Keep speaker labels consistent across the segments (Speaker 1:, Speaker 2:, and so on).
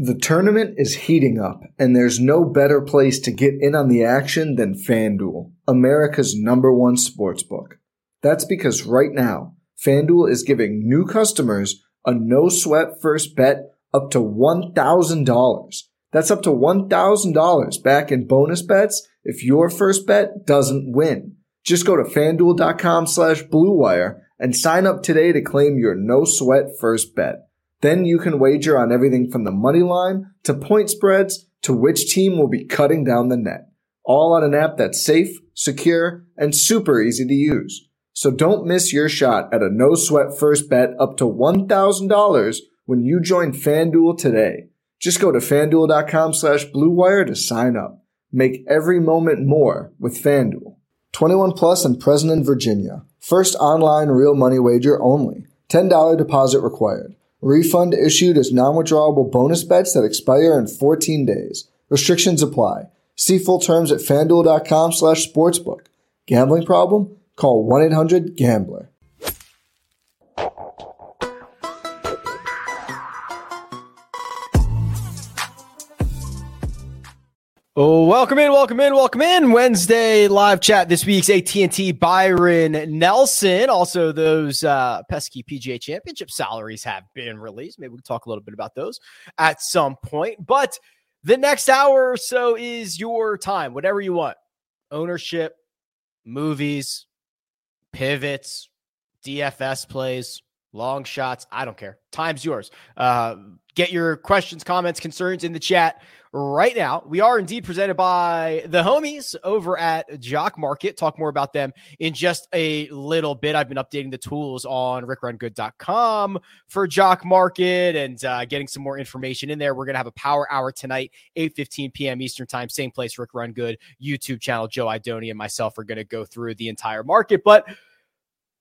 Speaker 1: The tournament is heating up, and there's no better place to get in on the action than FanDuel, America's number one sportsbook. That's because right now, FanDuel is giving new customers a no sweat first bet up to $1,000. That's up to $1,000 back in bonus bets if your first bet doesn't win. Just go to fanduel.com slash bluewire and sign up today to claim your no sweat first bet. Then you can wager on everything from the money line to point spreads to which team will be cutting down the net. All on an app that's safe, secure, and super easy to use. So don't miss your shot at a no sweat first bet up to $1,000 when you join FanDuel today. Just go to fanduel.com slash bluewire to sign up. Make every moment more with FanDuel. 21 plus and present in Virginia. First online real money wager only. $10 deposit required. Refund issued as non-withdrawable bonus bets that expire in 14 days. Restrictions apply. See full terms at fanduel.com slash sportsbook. Gambling problem? Call 1-800-GAMBLER.
Speaker 2: Welcome in, welcome in, welcome in. Wednesday live chat this week's AT&T Byron Nelson. Also, those uh, pesky PGA Championship salaries have been released. Maybe we can talk a little bit about those at some point. But the next hour or so is your time, whatever you want. Ownership, movies, pivots, DFS plays, long shots. I don't care. Time's yours. Uh, get your questions, comments, concerns in the chat right now. We are indeed presented by the homies over at Jock Market. Talk more about them in just a little bit. I've been updating the tools on rickrungood.com for Jock Market and uh, getting some more information in there. We're going to have a power hour tonight, 8 15 p.m. Eastern Time, same place, Rick Run Good YouTube channel. Joe Idoni and myself are going to go through the entire market, but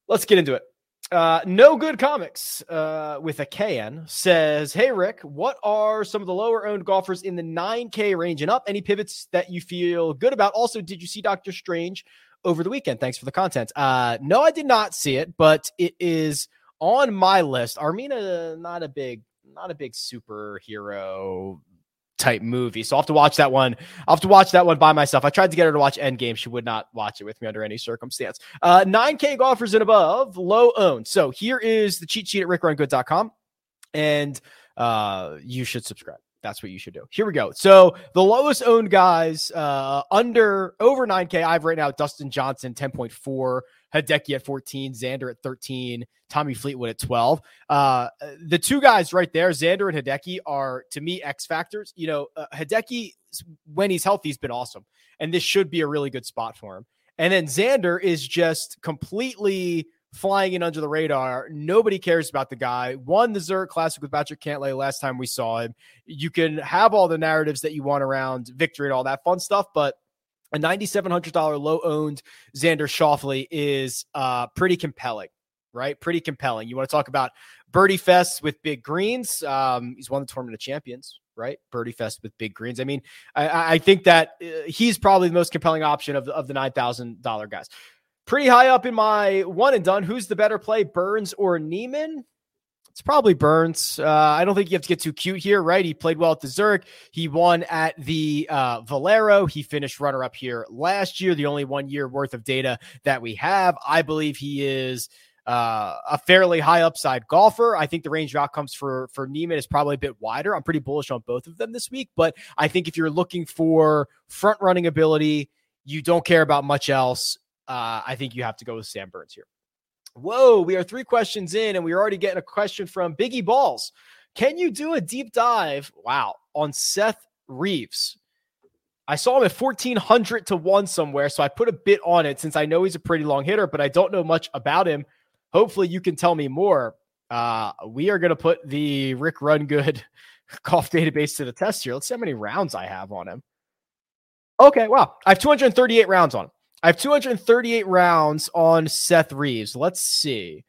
Speaker 2: let's get into it. Uh, no good comics uh, with a KN says, Hey Rick, what are some of the lower owned golfers in the 9K range and up? Any pivots that you feel good about? Also, did you see Doctor Strange over the weekend? Thanks for the content. Uh, no, I did not see it, but it is on my list. Armina, not a big, not a big superhero type movie. So I'll have to watch that one. I'll have to watch that one by myself. I tried to get her to watch Endgame. She would not watch it with me under any circumstance. Uh, 9K golfers and above, low owned. So here is the cheat sheet at rickrungood.com. And uh, you should subscribe. That's what you should do. Here we go. So the lowest owned guys uh, under over 9K, I've right now Dustin Johnson, 10.4. Hideki at 14, Xander at 13, Tommy Fleetwood at 12. Uh, the two guys right there, Xander and Hideki, are to me X factors. You know, uh, Hideki, when he's healthy, he's been awesome. And this should be a really good spot for him. And then Xander is just completely flying in under the radar. Nobody cares about the guy. Won the Zurich Classic with Patrick Cantlay last time we saw him. You can have all the narratives that you want around victory and all that fun stuff, but a $9,700 low owned Xander Schauffele is uh, pretty compelling, right? Pretty compelling. You want to talk about Birdie Fest with big greens. Um, he's won the Tournament of Champions, right? Birdie Fest with big greens. I mean, I, I think that uh, he's probably the most compelling option of the, of the $9,000 guys. Pretty high up in my one and done. Who's the better play, Burns or Niemann? It's probably Burns. Uh, I don't think you have to get too cute here, right? He played well at the Zurich. He won at the uh, Valero. He finished runner up here last year, the only one year worth of data that we have. I believe he is uh, a fairly high upside golfer. I think the range of outcomes for for Niemann is probably a bit wider. I'm pretty bullish on both of them this week, but I think if you're looking for front running ability, you don't care about much else. Uh, I think you have to go with Sam Burns here. Whoa, we are three questions in, and we're already getting a question from Biggie Balls. Can you do a deep dive? Wow, on Seth Reeves. I saw him at 1400 to 1 somewhere, so I put a bit on it since I know he's a pretty long hitter, but I don't know much about him. Hopefully, you can tell me more. Uh, we are going to put the Rick Run Good golf database to the test here. Let's see how many rounds I have on him. Okay, wow. I have 238 rounds on him. I have 238 rounds on Seth Reeves. Let's see.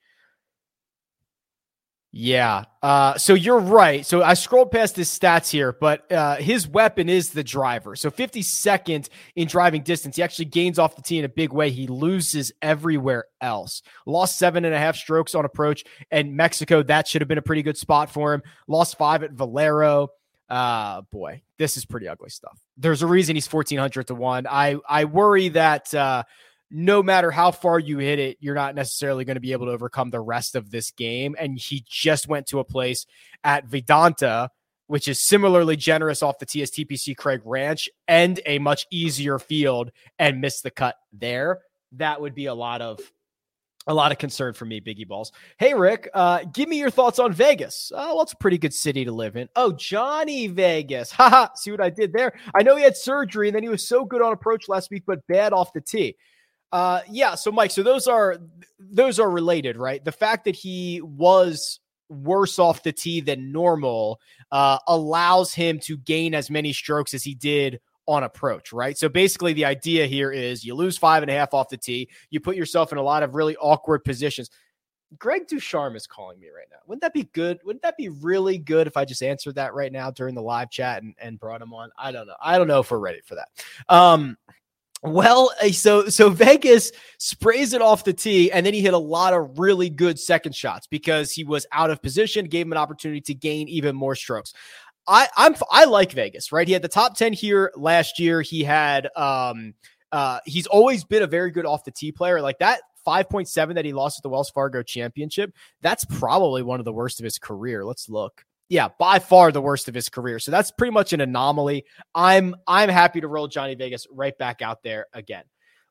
Speaker 2: Yeah. Uh, so you're right. So I scrolled past his stats here, but uh, his weapon is the driver. So 52nd in driving distance. He actually gains off the tee in a big way. He loses everywhere else. Lost seven and a half strokes on approach and Mexico. That should have been a pretty good spot for him. Lost five at Valero. Uh boy, this is pretty ugly stuff. There's a reason he's 1400 to 1. I I worry that uh no matter how far you hit it, you're not necessarily going to be able to overcome the rest of this game. And he just went to a place at Vidanta, which is similarly generous off the TSTPC Craig Ranch and a much easier field and missed the cut there. That would be a lot of a lot of concern for me, Biggie Balls. Hey, Rick, uh, give me your thoughts on Vegas. Oh, well, it's a pretty good city to live in. Oh, Johnny Vegas. Haha, see what I did there? I know he had surgery and then he was so good on approach last week, but bad off the tee. Uh, yeah. So, Mike, so those are those are related, right? The fact that he was worse off the tee than normal uh, allows him to gain as many strokes as he did on approach, right? So basically, the idea here is you lose five and a half off the tee, you put yourself in a lot of really awkward positions. Greg Ducharme is calling me right now. Wouldn't that be good? Wouldn't that be really good if I just answered that right now during the live chat and, and brought him on? I don't know. I don't know if we're ready for that. Um, well, uh, so so Vegas sprays it off the tee, and then he hit a lot of really good second shots because he was out of position, gave him an opportunity to gain even more strokes. I I'm I like Vegas, right? He had the top 10 here last year. He had um uh he's always been a very good off the tee player. Like that 5.7 that he lost at the Wells Fargo Championship, that's probably one of the worst of his career. Let's look. Yeah, by far the worst of his career. So that's pretty much an anomaly. I'm I'm happy to roll Johnny Vegas right back out there again.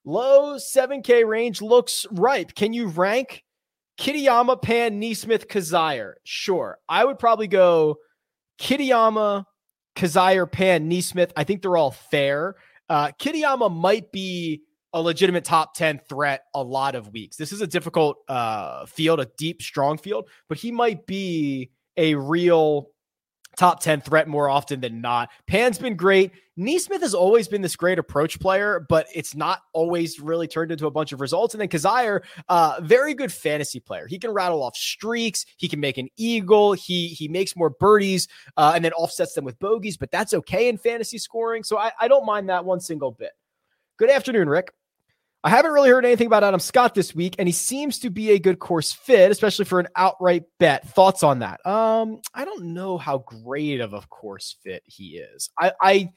Speaker 2: Low 7K range looks ripe. Can you rank Kitayama, Pan, NeSmith, Kizzire? Sure. I would probably go Kitayama, Kizzire, Pan, NeSmith, I think they're all fair. Uh, Kitayama might be a legitimate top 10 threat a lot of weeks. This is a difficult uh, field, a deep, strong field, but he might be a real top 10 threat more often than not. Pan's been great. NeSmith has always been this great approach player, but it's not always really turned into a bunch of results. And then Kizzire, uh, very good fantasy player. He can rattle off streaks. He can make an eagle. He he makes more birdies uh, and then offsets them with bogeys, but that's okay in fantasy scoring. So I, I don't mind that one single bit. Good afternoon, Rick. I haven't really heard anything about Adam Scott this week, and he seems to be a good course fit, especially for an outright bet. Thoughts on that? Um, I don't know how great of a course fit he is. I, I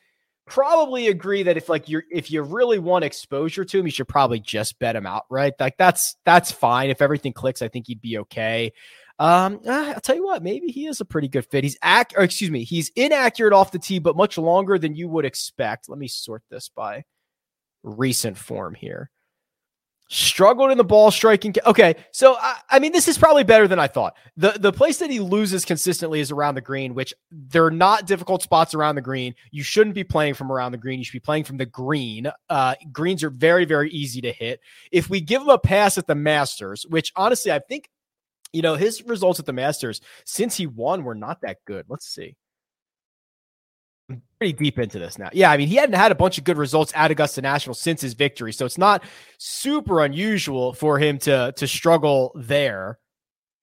Speaker 2: probably agree that if like you're if you really want exposure to him, you should probably just bet him out, right? Like that's that's fine. If everything clicks, I think he'd be okay. Um, uh, I'll tell you what, maybe he is a pretty good fit. He's ac- excuse me, he's inaccurate off the tee, but much longer than you would expect. Let me sort this by recent form here. Struggled in the ball striking. Okay, so I, I, mean, this is probably better than I thought. the The place that he loses consistently is around the green, which they're not difficult spots around the green. You shouldn't be playing from around the green. You should be playing from the green. Uh, greens are very, very easy to hit. If we give him a pass at the Masters, which honestly I think, you know, his results at the Masters since he won were not that good. Let's see pretty deep into this now. Yeah, I mean, he hadn't had a bunch of good results at Augusta National since his victory, so it's not super unusual for him to to struggle there.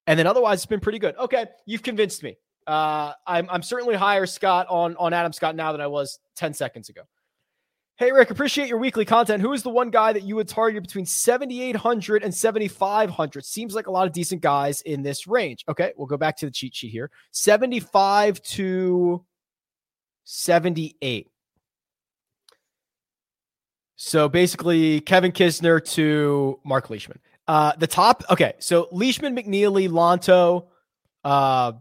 Speaker 2: And then otherwise, it's been pretty good. Okay, you've convinced me. Uh, I'm I'm certainly higher Scott on on Adam Scott now than I was ten seconds ago. Hey Rick, appreciate your weekly content. Who is the one guy that you would target between 7,800 and 7,500? Seems like a lot of decent guys in this range. Okay, we'll go back to the cheat sheet here. 75 to 78. So basically, Kevin Kisner to Mark Leishman. Uh, the top, okay. So Leishman, McNealy, Lanto, uh,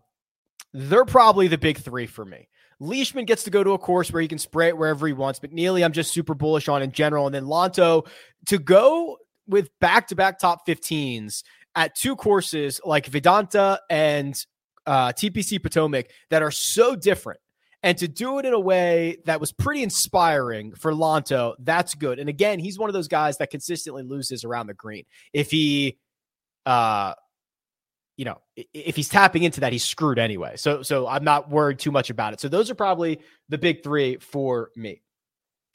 Speaker 2: they're probably the big three for me. Leishman gets to go to a course where he can spray it wherever he wants. McNealy, I'm just super bullish on in general. And then Lanto to go with back to back top 15s at two courses like Vidanta and uh, TPC Potomac that are so different and to do it in a way that was pretty inspiring for Lanto, that's good. And again, he's one of those guys that consistently loses around the green. If he, uh, you know, if he's tapping into that, he's screwed anyway. So, so I'm not worried too much about it. So those are probably the big three for me.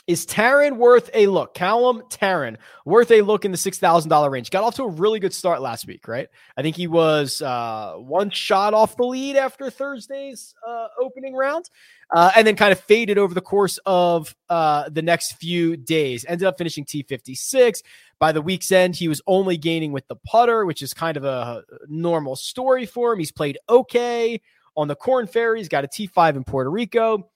Speaker 2: Is Tarren worth a look? Callum Tarren worth a look in the six thousand dollar range. Got off to a really good start last week, right? I think he was uh, one shot off the lead after Thursday's uh, opening round, uh, and then kind of faded over the course of uh, the next few days. Ended up finishing T fifty six. By the week's end, he was only gaining with the putter, which is kind of a normal story for him. He's played okay on the Korn Ferry. He's got a T5 in Puerto Rico.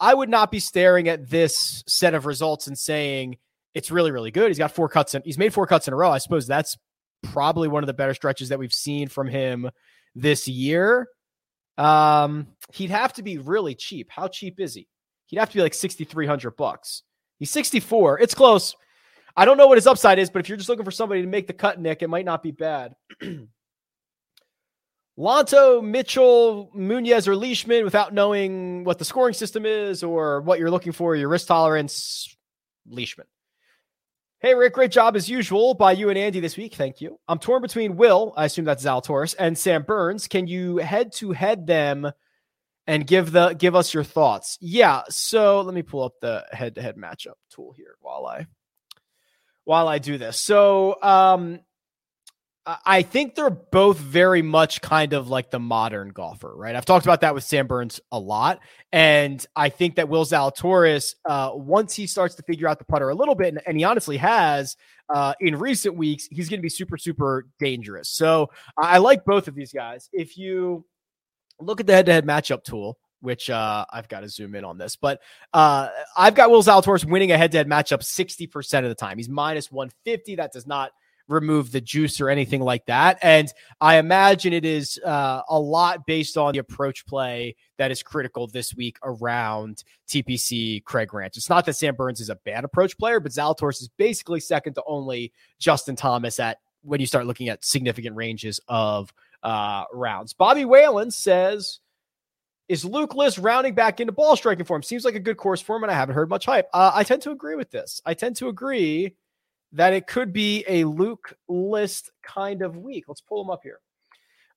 Speaker 2: I would not be staring at this set of results and saying it's really, really good. He's got four cuts and he's made four cuts in a row. I suppose that's probably one of the better stretches that we've seen from him this year. Um, he'd have to be really cheap. How cheap is he? He'd have to be like 6,300 bucks. He's 64. It's close. I don't know what his upside is, but if you're just looking for somebody to make the cut, Nick, it might not be bad. Lanto, Mitchell, Munoz, or Leishman without knowing what the scoring system is or what you're looking for, your risk tolerance, Leishman. Hey, Rick, great job as usual by you and Andy this week. Thank you. I'm torn between Will, I assume that's Zalatoris, and Sam Burns. Can you head to head them and give the give us your thoughts? Yeah. So let me pull up the head to head matchup tool here while I while I do this. So um I think they're both very much kind of like the modern golfer, right? I've talked about that with Sam Burns a lot. And I think that Will Zalatoris, uh, once he starts to figure out the putter a little bit, and, and he honestly has uh, in recent weeks, he's going to be super, super dangerous. So I like both of these guys. If you look at the head to head matchup tool, which uh, I've got to zoom in on this, but uh, I've got Will Zalatoris winning a head to head matchup 60% of the time. He's minus 150. That does not remove the juice or anything like that. And I imagine it is uh, a lot based on the approach play that is critical this week around TPC Craig Ranch. It's not that Sam Burns is a bad approach player, but Zalatoris is basically second to only Justin Thomas at when you start looking at significant ranges of uh, rounds. Bobby Whalen says, is Luke List rounding back into ball striking form? Seems like a good course for him, and I haven't heard much hype. Uh, I tend to agree with this. I tend to agree that it could be a Luke List kind of week. Let's pull him up here.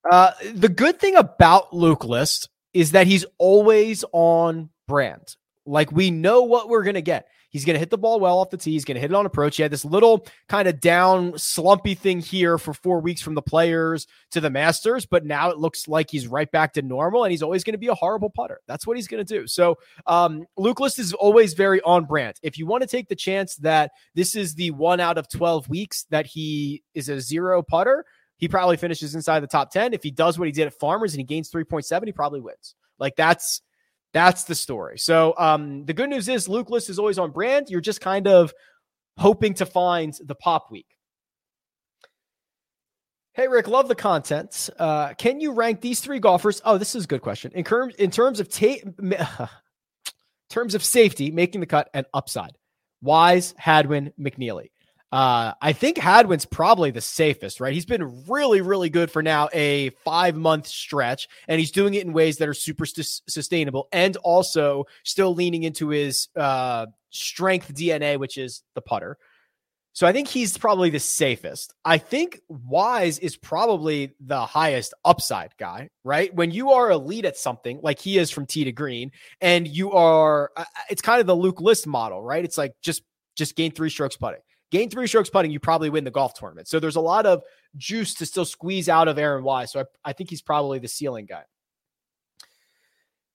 Speaker 2: Uh, the good thing about Luke List is that he's always on brand. Like we know what we're going to get. He's going to hit the ball well off the tee. He's going to hit it on approach. He had this little kind of down slumpy thing here for four weeks from the players to the Masters, but now it looks like he's right back to normal and he's always going to be a horrible putter. That's what he's going to do. So, um, Luke List is always very on brand. If you want to take the chance that this is the one out of 12 weeks that he is a zero putter, he probably finishes inside the top 10. If he does what he did at Farmers and he gains 3.7, he probably wins. Like that's that's the story. So um, the good news is Luke List is always on brand. You're just kind of hoping to find the pop week. Hey Rick, love the content. Uh, can you rank these three golfers? Oh, this is a good question. In, terms in terms of ta- terms of safety, making the cut and upside. Wise, Hadwin, McNealy. Uh, I think Hadwin's probably the safest, right? He's been really, really good for now a five month stretch, and he's doing it in ways that are super st- sustainable and also still leaning into his uh, strength DNA, which is the putter. So I think he's probably the safest. I think Wise is probably the highest upside guy, right? When you are elite at something like he is from tee to green, and you are, uh, it's kind of the Luke List model, right? It's like just just gain three strokes putting gain three strokes putting, you probably win the golf tournament. So there's a lot of juice to still squeeze out of Aaron Wise. So I, I think he's probably the ceiling guy.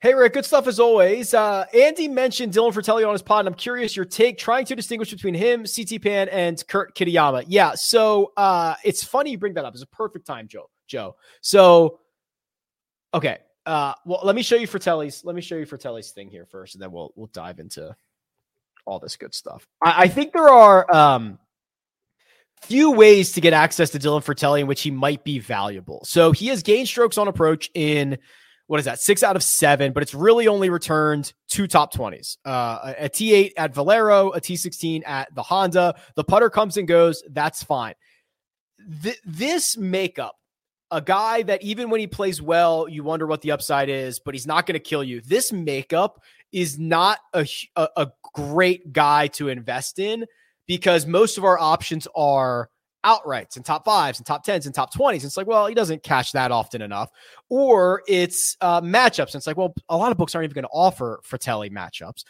Speaker 2: Hey, Rick, good stuff as always. Uh, Andy mentioned Dylan Frittelli on his pod, and I'm curious your take, trying to distinguish between him, CT Pan, and Kurt Kitayama. Yeah, so uh, it's funny you bring that up. It's a perfect time, Joe. Joe. So, okay. Uh, well, let me show you Frittelli's. Let me show you Frittelli's thing here first, and then we'll we'll dive into all this good stuff. I, I think there are um, few ways to get access to Dylan Frittelli in which he might be valuable. So he has gained strokes on approach in what is that six out of seven, but it's really only returned two top 20s uh, a T8 at Valero, a T16 at the Honda. The putter comes and goes. That's fine. Th- this makeup, a guy that even when he plays well, you wonder what the upside is, but he's not going to kill you. This makeup is not a, a, a great guy to invest in because most of our options are outrights and top fives and top tens and top 20s. And It's like, well, he doesn't cash that often enough. Or it's uh, matchups. And it's like, well, a lot of books aren't even going to offer Frittelli matchups.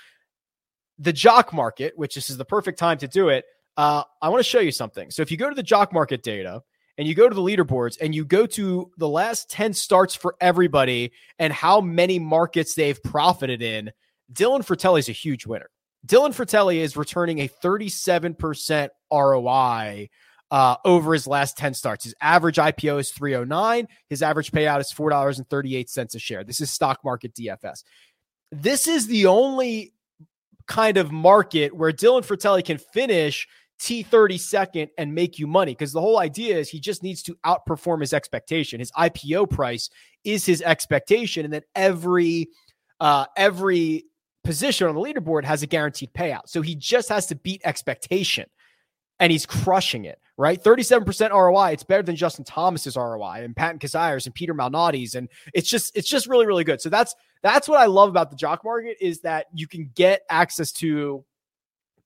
Speaker 2: The jock market, which this is the perfect time to do it, uh, I want to show you something. So if you go to the jock market data and you go to the leaderboards and you go to the last 10 starts for everybody and how many markets they've profited in, Dylan Frittelli is a huge winner. Dylan Frittelli is returning a 37% ROI uh, over his last 10 starts. His average IPO is 309. His average payout is $4.38 a share. This is stock market DFS. This is the only kind of market where Dylan Frittelli can finish T30 second and make you money because the whole idea is he just needs to outperform his expectation. His IPO price is his expectation, and then every uh, every position on the leaderboard has a guaranteed payout. So he just has to beat expectation and he's crushing it, right? 37% ROI. It's better than Justin Thomas's ROI and Patton Kizzire's and Peter Malnati's. And it's just, it's just really, really good. So that's, that's what I love about the jock market is that you can get access to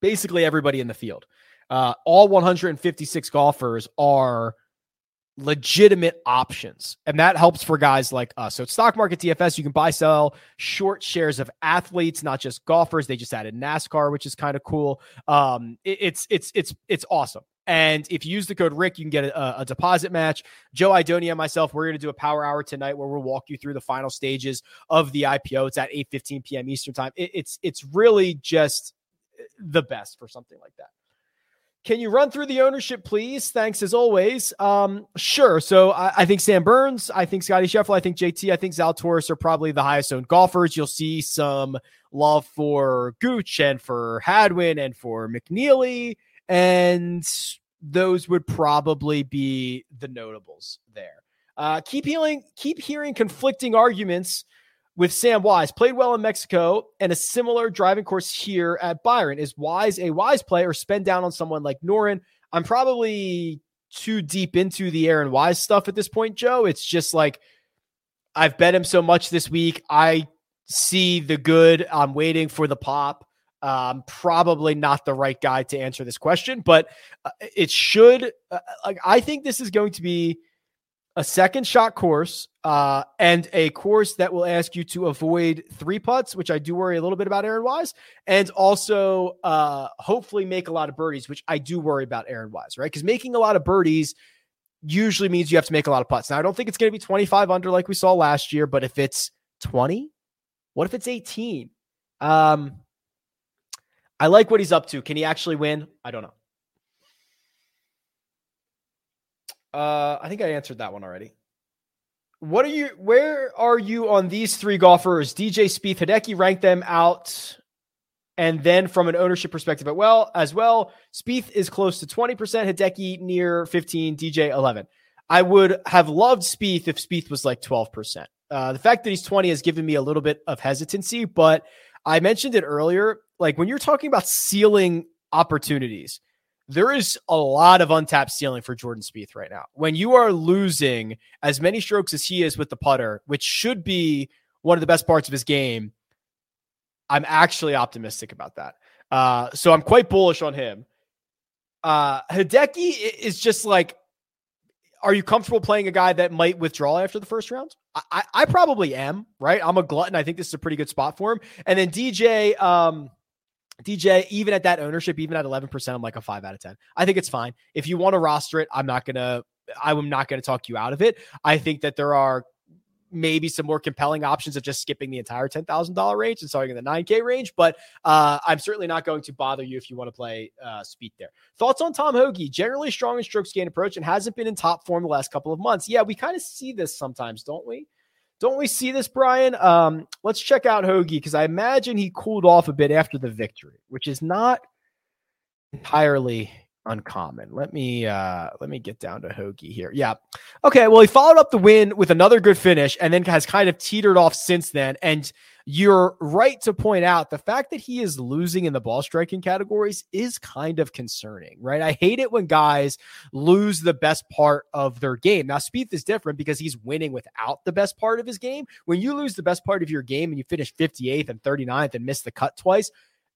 Speaker 2: basically everybody in the field. Uh, all 156 golfers are legitimate options. And that helps for guys like us. So stock market DFS, you can buy, sell short shares of athletes, not just golfers. They just added NASCAR, which is kind of cool. Um, it, it's, it's, it's, it's awesome. And if you use the code Rick, you can get a, a deposit match. Joe Idoni and myself, we're going to do a power hour tonight where we'll walk you through the final stages of the IPO. It's at 8 15 p.m. Eastern time. It, it's, it's really just the best for something like that. Can you run through the ownership, please? Thanks as always. Um, sure. So I, I, think Sam Burns, I think Scotty Scheffler, I think JT, I think Zalatoris are probably the highest owned golfers. You'll see some love for Gooch and for Hadwin and for McNealy, and those would probably be the notables there. Uh, keep hearing, keep hearing conflicting arguments with Sam Wise. Played well in Mexico and a similar driving course here at Byron. Is Wise a Wise play or spend down on someone like Noren? I'm probably too deep into the Aaron Wise stuff at this point, Joe. It's just like I've bet him so much this week. I see the good. I'm waiting for the pop. Um, probably not the right guy to answer this question, but uh, it should. Uh, like I think this is going to be a second shot course uh, and a course that will ask you to avoid three putts, which I do worry a little bit about Aaron Wise, and also uh, hopefully make a lot of birdies, which I do worry about Aaron Wise, right? Because making a lot of birdies usually means you have to make a lot of putts. Now, I don't think it's going to be 25 under like we saw last year, but if it's 20, what if it's 18? Um, I like what he's up to. Can he actually win? I don't know. Uh, I think I answered that one already. What are you? Where are you on these three golfers? DJ Spieth, Hideki, rank them out, and then from an ownership perspective, as well as well, Spieth is close to twenty percent, Hideki near fifteen, DJ eleven. I would have loved Spieth if Spieth was like twelve percent. Uh, the fact that he's twenty has given me a little bit of hesitancy, but I mentioned it earlier. Like when you're talking about ceiling opportunities, there is a lot of untapped ceiling for Jordan Spieth right now. When you are losing as many strokes as he is with the putter, which should be one of the best parts of his game, I'm actually optimistic about that. Uh, so I'm quite bullish on him. Uh, Hideki is just like, are you comfortable playing a guy that might withdraw after the first round? I, I, I probably am, right? I'm a glutton. I think this is a pretty good spot for him. And then DJ, um, DJ, even at that ownership, even at 11%, I'm like a five out of 10. I think it's fine. If you want to roster it, I'm not going to, I'm not going to talk you out of it. I think that there are maybe some more compelling options of just skipping the entire $10,000 range and starting in the 9K range. But uh, I'm certainly not going to bother you if you want to play uh, Spieth there. Thoughts on Tom Hoge? Generally strong in strokes gain approach and hasn't been in top form the last couple of months. Yeah, we kind of see this sometimes, don't we? Don't we see this, Brian? Um, let's check out Hoge because I imagine he cooled off a bit after the victory, which is not entirely uncommon. Let me uh let me get down to Hoge here. Yeah. Okay, well he followed up the win with another good finish and then has kind of teetered off since then and you're right to point out the fact that he is losing in the ball striking categories is kind of concerning, right? I hate it when guys lose the best part of their game. Now, Spieth is different because he's winning without the best part of his game. When you lose the best part of your game and you finish 58th and 39th and miss the cut twice,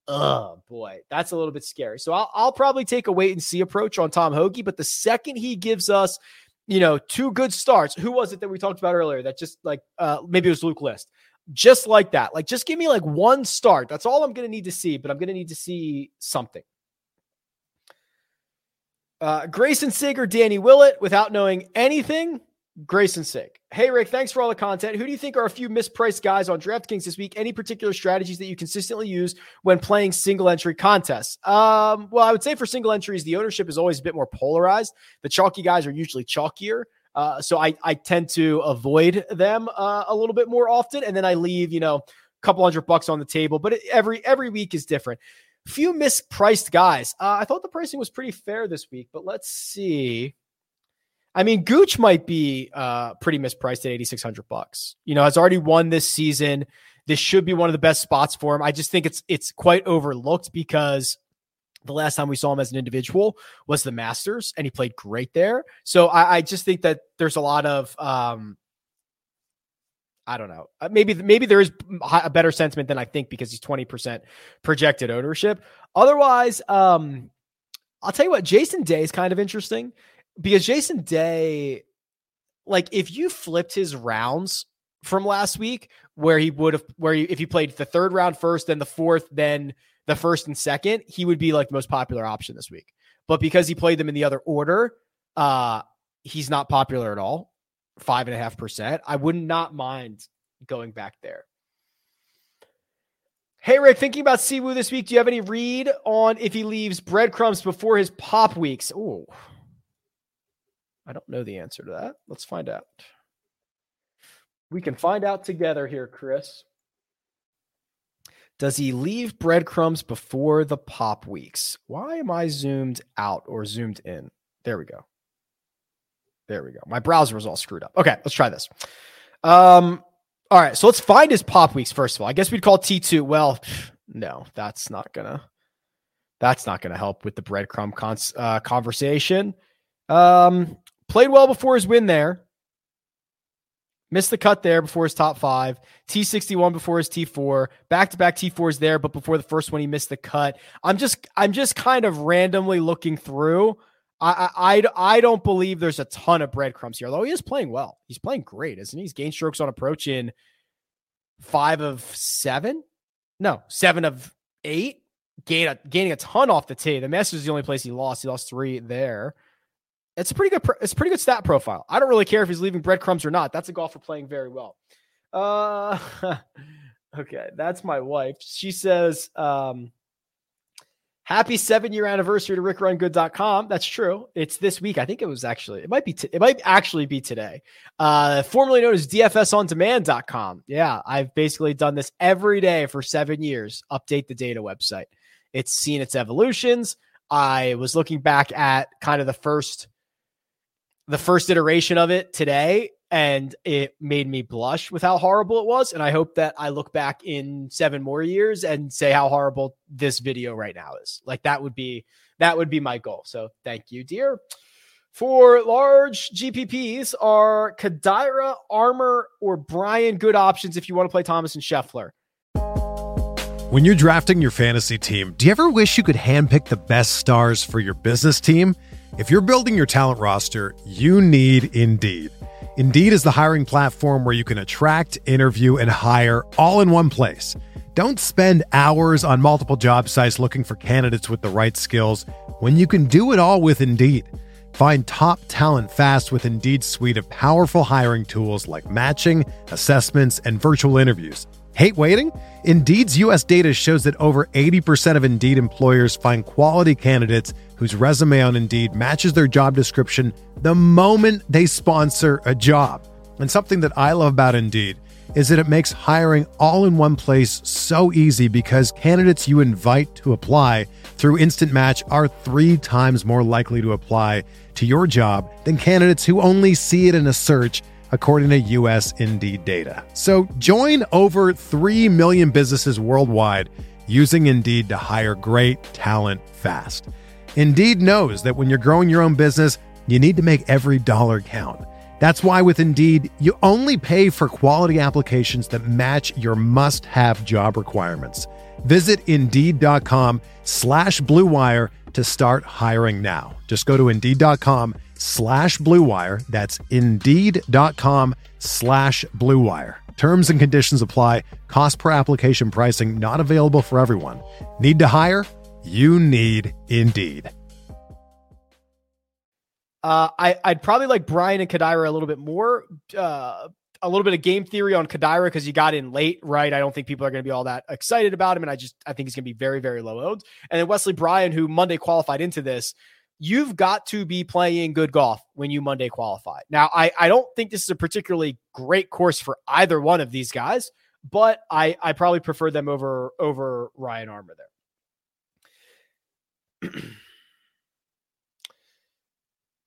Speaker 2: oh boy, that's a little bit scary. So I'll, I'll probably take a wait and see approach on Tom Hoge. But the second he gives us you know, two good starts. Who was it that we talked about earlier that just like uh maybe it was Luke List just like that. Like, just give me like one start. That's all I'm going to need to see, but I'm going to need to see something. Uh, Grayson Sigger, Danny Willett, without knowing anything, Grayson Sigg. Hey, Rick, thanks for all the content. Who do you think are a few mispriced guys on DraftKings this week? Any particular strategies that you consistently use when playing single entry contests? Um, well, I would say for single entries, the ownership is always a bit more polarized. The chalky guys are usually chalkier. Uh, so I, I tend to avoid them uh, a little bit more often. And then I leave, you know, a couple hundred bucks on the table, but it, every, every week is different. Few mispriced guys. Uh, I thought the pricing was pretty fair this week, but let's see. I mean, Gooch might be uh, pretty mispriced at 8,600 bucks. You know, has already won this season. This should be one of the best spots for him. I just think it's it's quite overlooked because the last time we saw him as an individual was the Masters, and he played great there. So I, I just think that there's a lot of um, I don't know. Uh, maybe maybe there is a better sentiment than I think because he's 20% projected ownership. Otherwise, um, I'll tell you what, Jason Day is kind of interesting because Jason Day, like if you flipped his rounds from last week, where he would have, where he, if he played the third round first, then the fourth, then the first and second, he would be like the most popular option this week. But because he played them in the other order, uh, he's not popular at all. Five and a half percent. I would not mind going back there. Hey Rick, thinking about Siwoo this week. Do you have any read on if he leaves breadcrumbs before his pop weeks? Oh, I don't know the answer to that. Let's find out. We can find out together here, Chris. Does he leave breadcrumbs before the pop weeks? Why am I zoomed out or zoomed in? There we go. There we go. My browser was all screwed up. Okay, let's try this. Um, all right, so let's find his pop weeks first of all. I guess we'd call T2. Well, no, that's not gonna that's not gonna help with the breadcrumb cons- uh, conversation. Um, Played well before his win there. Missed the cut there before his top five. T61 before his T4. Back to back T4s there, but before the first one, he missed the cut. I'm just I'm just kind of randomly looking through. I, I I don't believe there's a ton of breadcrumbs here, although he is playing well. He's playing great, isn't he? He's gained strokes on approach in five of seven. No, seven of eight. Gain a, gaining a ton off the tee. The Masters is the only place he lost. He lost three there. It's a pretty good. It's pretty good stat profile. I don't really care if he's leaving breadcrumbs or not. That's a golfer playing very well. Uh, okay, that's my wife. She says, um, "Happy seven year anniversary to RickRunGood.com." That's true. It's this week. I think it was actually. It might be. T- it might actually be today. Uh, formerly known as DFSOnDemand.com. Yeah, I've basically done this every day for seven years. Update the data website. It's seen its evolutions. I was looking back at kind of the first the first iteration of it today and it made me blush with how horrible it was and i hope that i look back in seven more years and say how horrible this video right now is. Like that would be that would be my goal. So thank you dear. For large gpps are kadira armour or brian good options if you want to play thomas and scheffler?
Speaker 3: When you're drafting your fantasy team do you ever wish you could handpick the best stars for your business team if you're building your talent roster, you need Indeed. Indeed is the hiring platform where you can attract, interview, and hire all in one place. Don't spend hours on multiple job sites looking for candidates with the right skills when you can do it all with Indeed. Find top talent fast with Indeed's suite of powerful hiring tools like matching, assessments, and virtual interviews. Hate waiting? Indeed's US data shows that over 80% of Indeed employers find quality candidates whose resume on Indeed matches their job description the moment they sponsor a job. And something that I love about Indeed is that it makes hiring all in one place so easy because candidates you invite to apply through Instant Match are three times more likely to apply to your job than candidates who only see it in a search according to US Indeed data. So join over 3 million businesses worldwide using Indeed to hire great talent fast. Indeed knows that when you're growing your own business, you need to make every dollar count. That's why with Indeed, you only pay for quality applications that match your must-have job requirements. Visit Indeed.com slash BlueWire to start hiring now. Just go to Indeed.com slash Blue Wire. That's Indeed.com slash Blue Wire. Terms and conditions apply. Cost per application pricing not available for everyone. Need to hire? You need Indeed.
Speaker 2: Uh, I, I'd probably like Bryan and Kadira a little bit more. Uh, a little bit of game theory on Kadira because you got in late, right? I don't think people are going to be all that excited about him, and I just I think he's going to be very very low owned. And then Wesley Bryan, who Monday qualified into this, you've got to be playing good golf when you Monday qualify. Now, I I don't think this is a particularly great course for either one of these guys, but I I probably prefer them over over Ryan Armour there.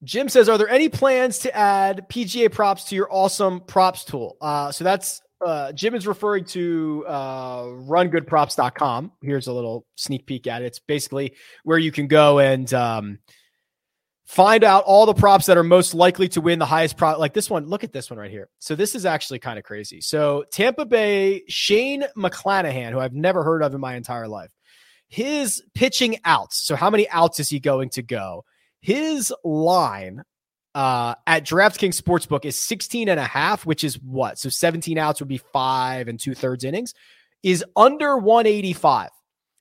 Speaker 2: Jim says, "Are there any plans to add PGA props to your awesome props tool?" Uh, so that's uh, Jim is referring to uh, rungoodprops.com. Here's a little sneak peek at it. It's basically where you can go and um, find out all the props that are most likely to win the highest prop. Like this one, look at this one right here. So this is actually kind of crazy. So Tampa Bay Shane McClanahan, who I've never heard of in my entire life, his pitching outs. So how many outs is he going to go? His line uh, at DraftKings Sportsbook is 16 and a half, which is what? So 17 outs would be five and two thirds innings, is under 185.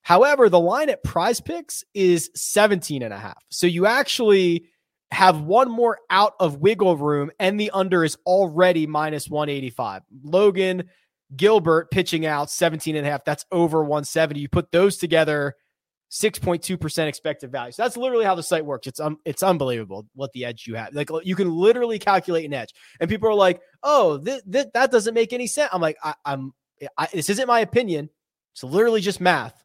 Speaker 2: However, the line at prize picks is 17 and a half. So you actually have one more out of wiggle room, and the under is already minus 185. Logan Gilbert pitching out 17 and a half. That's over 170. You put those together 6.2% expected value. So that's literally how the site works. It's um, it's unbelievable what the edge you have. Like you can literally calculate an edge. And people are like, "Oh, th- th- that doesn't make any sense." I'm like, I, am this isn't my opinion. It's literally just math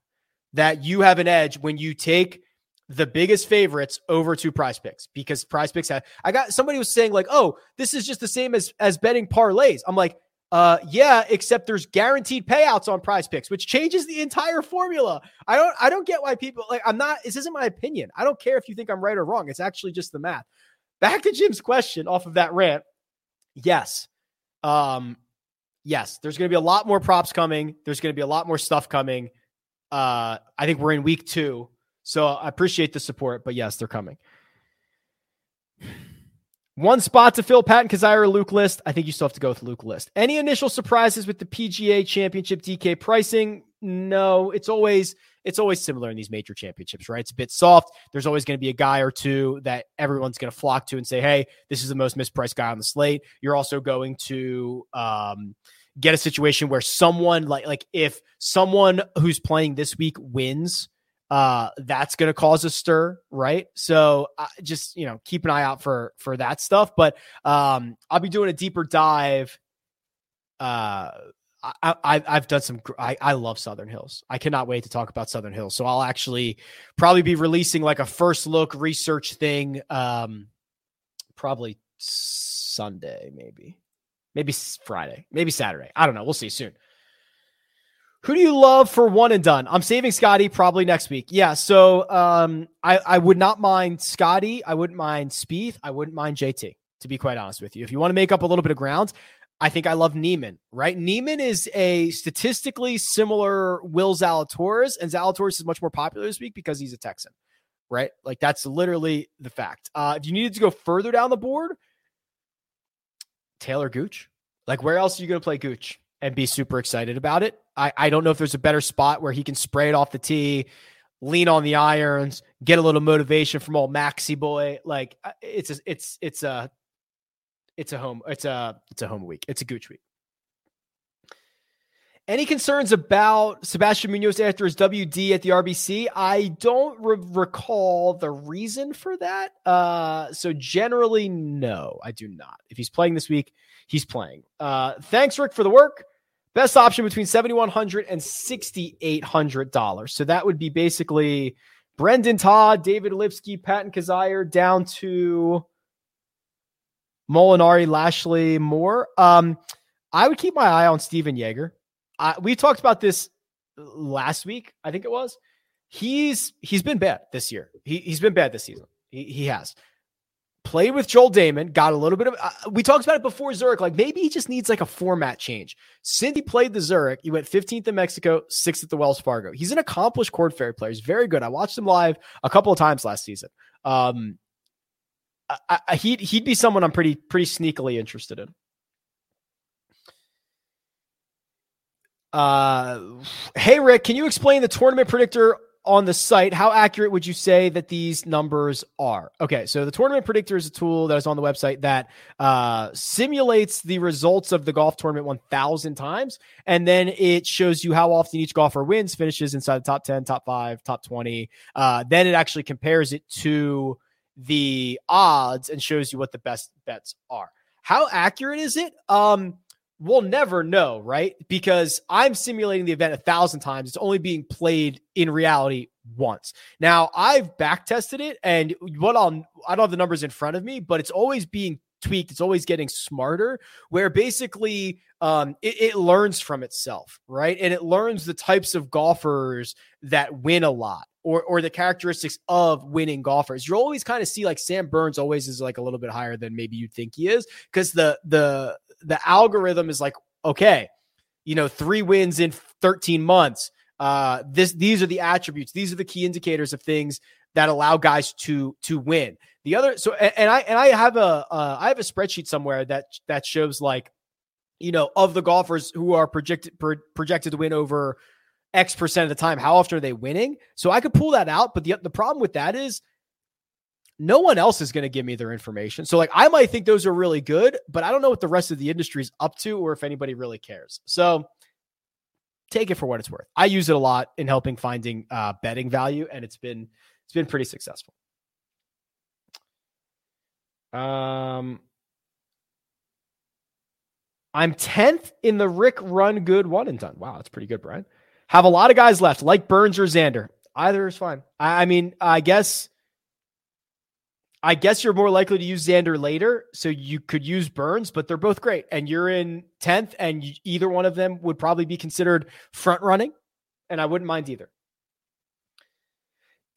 Speaker 2: that you have an edge when you take the biggest favorites over two prize picks because prize picks have I got somebody was saying like, "Oh, this is just the same as as betting parlays." I'm like, uh, yeah, except there's guaranteed payouts on prize picks, which changes the entire formula. I don't I don't get why people like I'm not this isn't my opinion. I don't care if you think I'm right or wrong. It's actually just the math. Back to Jim's question off of that rant. Yes. Um, yes, there's gonna be a lot more props coming. There's gonna be a lot more stuff coming. Uh, I think we're in week two. So I appreciate the support, but yes, they're coming. One spot to fill Patton Kizzire Luke List. I think you still have to go with Luke List. Any initial surprises with the PGA Championship DK pricing? No, it's always it's always similar in these major championships, right? It's a bit soft. There's always going to be a guy or two that everyone's going to flock to and say, "Hey, this is the most mispriced guy on the slate." You're also going to um, get a situation where someone like like if someone who's playing this week wins uh, that's going to cause a stir, right? So uh, just you know keep an eye out for for that stuff. But um, I'll be doing a deeper dive. Uh, I, I I've done some. I I love Southern Hills. I cannot wait to talk about Southern Hills. So I'll actually probably be releasing like a first look research thing. Um, probably Sunday, maybe, maybe Friday, maybe Saturday. I don't know. We'll see soon. Who do you love for one and done? I'm saving Scotty probably next week. Yeah, so um, I, I would not mind Scotty. I wouldn't mind Spieth. I wouldn't mind JT, to be quite honest with you. If you want to make up a little bit of ground, I think I love Niemann, right? Niemann is a statistically similar Will Zalatoris, and Zalatoris is much more popular this week because he's a Texan, right? Like that's literally the fact. Uh, if you needed to go further down the board, Talor Gooch. Like where else are you going to play Gooch? and be super excited about it. I, I don't know if there's a better spot where he can spray it off the tee, lean on the irons, get a little motivation from old Maxi boy. Like uh, it's a, it's it's a it's a home it's a it's a home week. It's a gooch week. Any concerns about Sebastian Munoz after his WD at the RBC? I don't re- recall the reason for that. Uh, so generally, no, I do not. If he's playing this week, he's playing. Uh, thanks, Rick, for the work. Best option between $7,100 and $6,800. So that would be basically Brendon Todd, David Lipsky, Patton Kizzire down to Molinari, Lashley, Moore. Um, I would keep my eye on Stephan Jaeger. I, we talked about this last week, I think it was. He's he's been bad this year. He he's been bad this season. He, he has played with Joel Dahmen, got a little bit of. Uh, we talked about it before Zurich. Like maybe he just needs like a format change. Cindy played the Zurich. He went 15th in Mexico, sixth at the Wells Fargo. He's an accomplished Korn Ferry player. He's very good. I watched him live a couple of times last season. Um, I, I, he'd he'd be someone I'm pretty pretty sneakily interested in. Uh, hey Rick, can you explain the tournament predictor on the site, how accurate would you say that these numbers are? Okay, so the tournament predictor is a tool that is on the website that uh, simulates the results of the golf tournament 1,000 times, and then it shows you how often each golfer wins, finishes inside the top 10, top five, top 20. Uh, then it actually compares it to the odds and shows you what the best bets are. How accurate is it? Um, we'll never know, right? Because I'm simulating the event a thousand times. It's only being played in reality once. Now I've back tested it, and what I'll I don't have the numbers in front of me, but it's always being tweaked. It's always getting smarter, where basically um, it, it learns from itself, right? And it learns the types of golfers that win a lot or or the characteristics of winning golfers. You always kind of see like Sam Burns always is like a little bit higher than maybe you think he is because the the the algorithm is like okay, you know, three wins in 13 months. Uh, this these are the attributes. These are the key indicators of things that allow guys to to win. The other so and, and I and I have a uh, I have a spreadsheet somewhere that that shows like you know of the golfers who are projected pro, projected to win over X percent of the time. How often are they winning? So I could pull that out. But the, the problem with that is no one else is going to give me their information. So like I might think those are really good, but I don't know what the rest of the industry is up to or if anybody really cares. So take it for what it's worth. I use it a lot in helping finding uh, betting value, and it's been it's been pretty successful. Um, I'm 10th in the Rick Run Good one and done. Wow, that's pretty good, Bryan. Have a lot of guys left, like Burns or Xander. Either is fine. I, I mean, I guess I guess you're more likely to use Xander later, so you could use Burns, but they're both great. And you're in 10th, and either one of them would probably be considered front running, and I wouldn't mind either.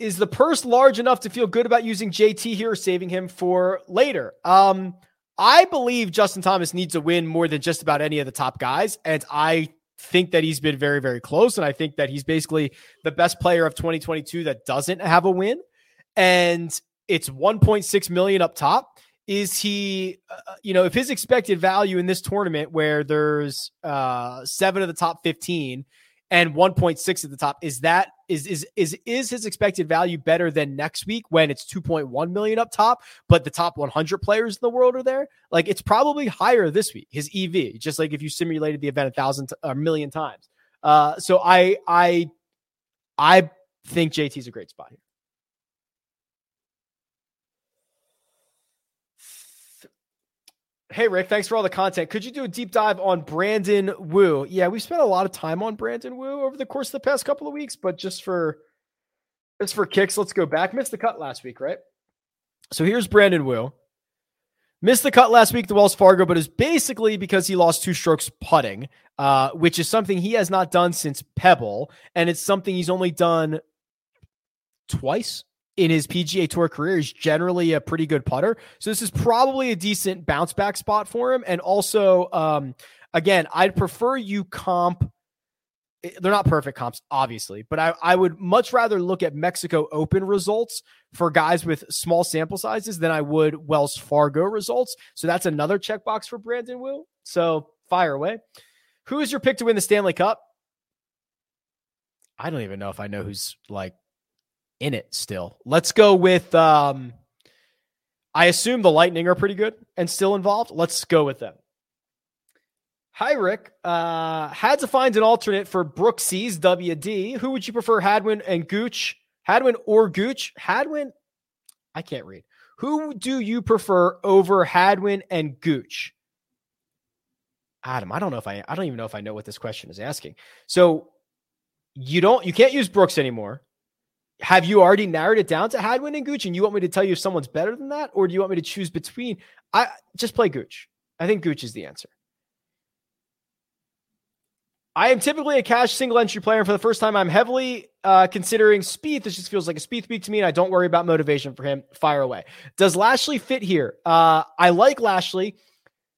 Speaker 2: Is the purse large enough to feel good about using JT here or saving him for later? Um, I believe Justin Thomas needs a win more than just about any of the top guys. And I think that he's been very, very close. And I think that he's basically the best player of 2022 that doesn't have a win. And it's 1.6 million up top. Is he, uh, you know, if his expected value in this tournament where there's uh, seven of the top 15 and 1.6 at the top, is that is is is is his expected value better than next week when it's 2.1 million up top, but the top 100 players in the world are there? Like it's probably higher this week. His EV, just like if you simulated the event a thousand a million times. Uh, so I I I think JT's a great spot here. Hey, Rick, thanks for all the content. Could you do a deep dive on Brandon Wu? Yeah, we spent a lot of time on Brandon Wu over the course of the past couple of weeks, but just for just for kicks, let's go back. Missed the cut last week, right? So here's Brandon Wu. Missed the cut last week, the Wells Fargo, but is basically because he lost two strokes putting, uh, which is something he has not done since Pebble, and it's something he's only done twice in his PGA Tour career. He's generally a pretty good putter. So this is probably a decent bounce back spot for him. And also, um, again, I'd prefer you comp. Eh, they're not perfect comps, obviously, but I, I would much rather look at Mexico Open results for guys with small sample sizes than I would Wells Fargo results. So that's another checkbox for Brandon Wu. So fire away. Who is your pick to win the Stanley Cup? I don't even know if I know who's like in it still. Let's go with um I assume the Lightning are pretty good and still involved. Let's go with them. Hi, Rick. Uh, had to find an alternate for Brooksy's WD. Who would you prefer, Hadwin and Gooch? Hadwin or Gooch? Hadwin, I can't read. Who do you prefer over Hadwin and Gooch? Adam, I don't know if I I don't even know if I know what this question is asking. So you don't you can't use Brooks anymore have you already narrowed it down to Hadwin and Gooch, and you want me to tell you if someone's better than that, or do you want me to choose between? I just play Gooch. I think Gooch is the answer. I am typically a cash single entry player. and For the first time, I'm heavily uh, considering Spieth. This just feels like a Spieth week to me, and I don't worry about motivation for him. Fire away. Does Lashley fit here? Uh, I like Lashley.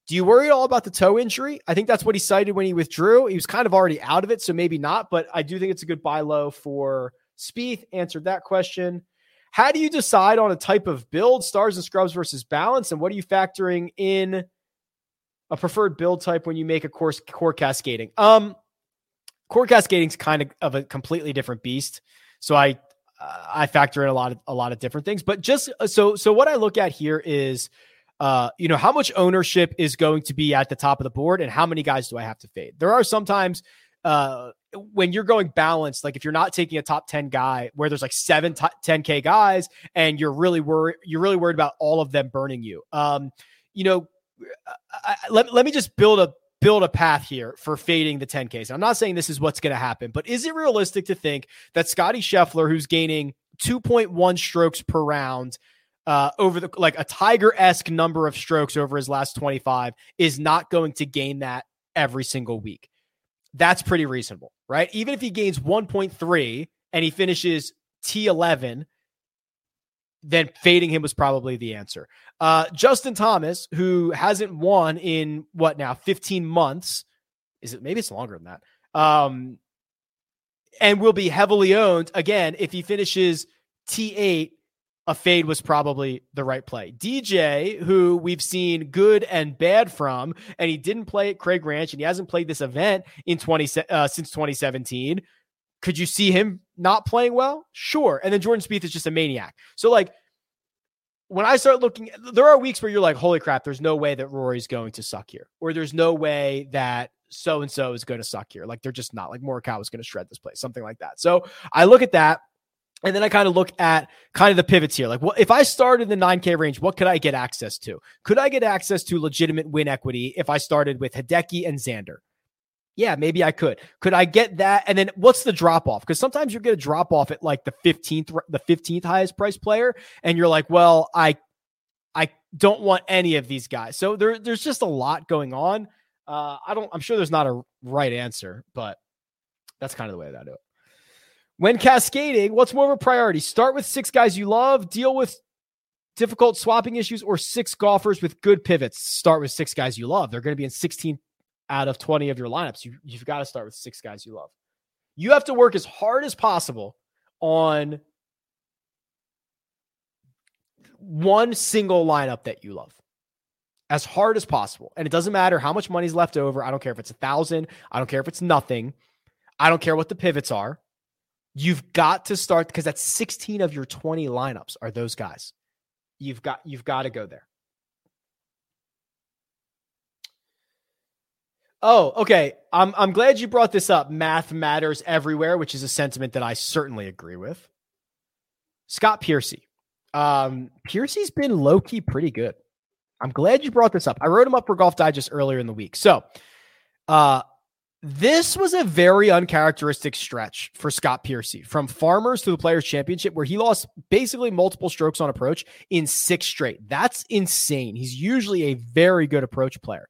Speaker 2: Do you worry at all about the toe injury? I think that's what he cited when he withdrew. He was kind of already out of it, so maybe not. But I do think it's a good buy low for Spieth answered that question. How do you decide on a type of build, stars and scrubs versus balance? And what are you factoring in a preferred build type when you make a course core cascading? Um, core cascading is kind of of a completely different beast. So I I factor in a lot of a lot of different things. But just uh, so so what I look at here is uh, you know, how much ownership is going to be at the top of the board and how many guys do I have to fade? There are sometimes uh, when you're going balanced, like if you're not taking a top 10 guy where there's like seven t- 10K guys and you're really worried, you're really worried about all of them burning you. Um, you know, I, I, let, let me just build a build a path here for fading the 10Ks. I'm not saying this is what's going to happen, but is it realistic to think that Scotty Scheffler, who's gaining 2.1 strokes per round, uh, over the like a Tiger esque number of strokes over his last 25 is not going to gain that every single week. That's pretty reasonable, right? Even if he gains 1.3 and he finishes T11, then fading him was probably the answer. Uh, Justin Thomas, who hasn't won in what now 15 months, is it maybe it's longer than that? Um, and will be heavily owned again if he finishes T8 a fade was probably the right play. DJ, who we've seen good and bad from, and he didn't play at Craig Ranch, and he hasn't played this event in 20 uh, since 2017. Could you see him not playing well? Sure. And then Jordan Spieth is just a maniac. So like when I start looking, there are weeks where you're like, holy crap, there's no way that Rory's going to suck here, or there's no way that so and so is going to suck here. Like they're just not. Like Morikawa is going to shred this place, something like that. So I look at that. And then I kind of look at kind of the pivots here. Like, what if I started in the 9K range, what could I get access to? Could I get access to legitimate win equity if I started with Hideki and Xander? Yeah, maybe I could. Could I get that? And then what's the drop off? Because sometimes you get a drop off at like the 15th, the 15th highest price player, and you're like, well, I I don't want any of these guys. So there, there's just a lot going on. Uh, I don't, I'm sure there's not a right answer, but that's kind of the way that I do it. When cascading, what's more of a priority? Start with six guys you love, deal with difficult swapping issues, or six golfers with good pivots. Start with six guys you love. They're going to be in 16 out of 20 of your lineups. You, you've got to start with six guys you love. You have to work as hard as possible on one single lineup that you love as hard as possible. And it doesn't matter how much money's left over. I don't care if it's a thousand. I don't care if it's nothing. I don't care what the pivots are. You've got to start because that's 16 of your 20 lineups are those guys. You've got you've got to go there. Oh, okay. I'm I'm glad you brought this up. Math matters everywhere, which is a sentiment that I certainly agree with. Scott Piercy. Um, Piercy's been low key pretty good. I'm glad you brought this up. I wrote him up for Golf Digest earlier in the week. So, uh, this was a very uncharacteristic stretch for Scott Piercy from Farmers to the Players Championship, where he lost basically multiple strokes on approach in six straight. That's insane. He's usually a very good approach player.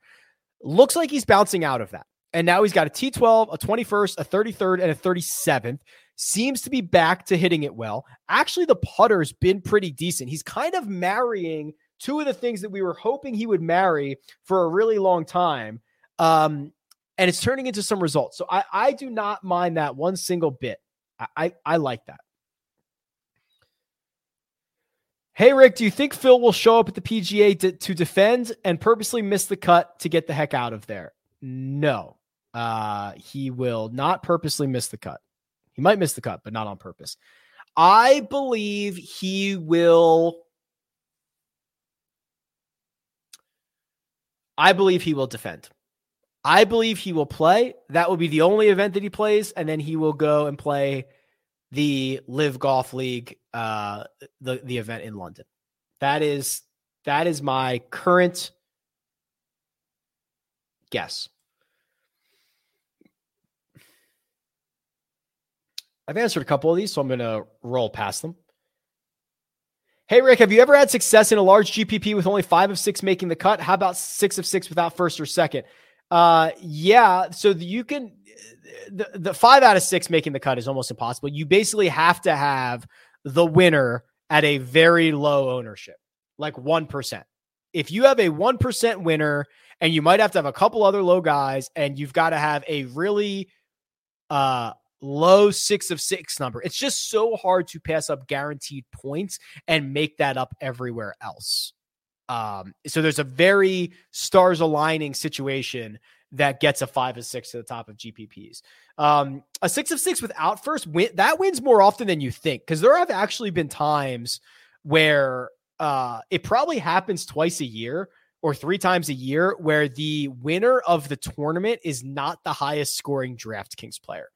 Speaker 2: Looks like he's bouncing out of that. And now he's got a T12, a 21st, a 33rd, and a 37th. Seems to be back to hitting it well. Actually, the putter's been pretty decent. He's kind of marrying two of the things that we were hoping he would marry for a really long time. Um, and it's turning into some results. So I, I do not mind that one single bit. I, I, I like that. Hey, Rick, do you think Phil will show up at the PGA to, to defend and purposely miss the cut to get the heck out of there? No, uh, he will not purposely miss the cut. He might miss the cut, but not on purpose. I believe he will. I believe he will defend. I believe he will play. That will be the only event that he plays, and then he will go and play the Live Golf League, uh, the the event in London. That is that is my current guess. I've answered a couple of these, so I'm going to roll past them. Hey, Rick, have you ever had success in a large GPP with only five of six making the cut? How about six of six without first or second? Uh, yeah. So you can the the five out of six making the cut is almost impossible. You basically have to have the winner at a very low ownership, like one percent. If you have a one percent winner, and you might have to have a couple other low guys, and you've got to have a really uh low six of six number. It's just so hard to pass up guaranteed points and make that up everywhere else. Um, so there's a very stars aligning situation that gets a five of six to the top of GPPs. Um, a six of six without first win that wins more often than you think because there have actually been times where uh, it probably happens twice a year or three times a year where the winner of the tournament is not the highest scoring DraftKings player.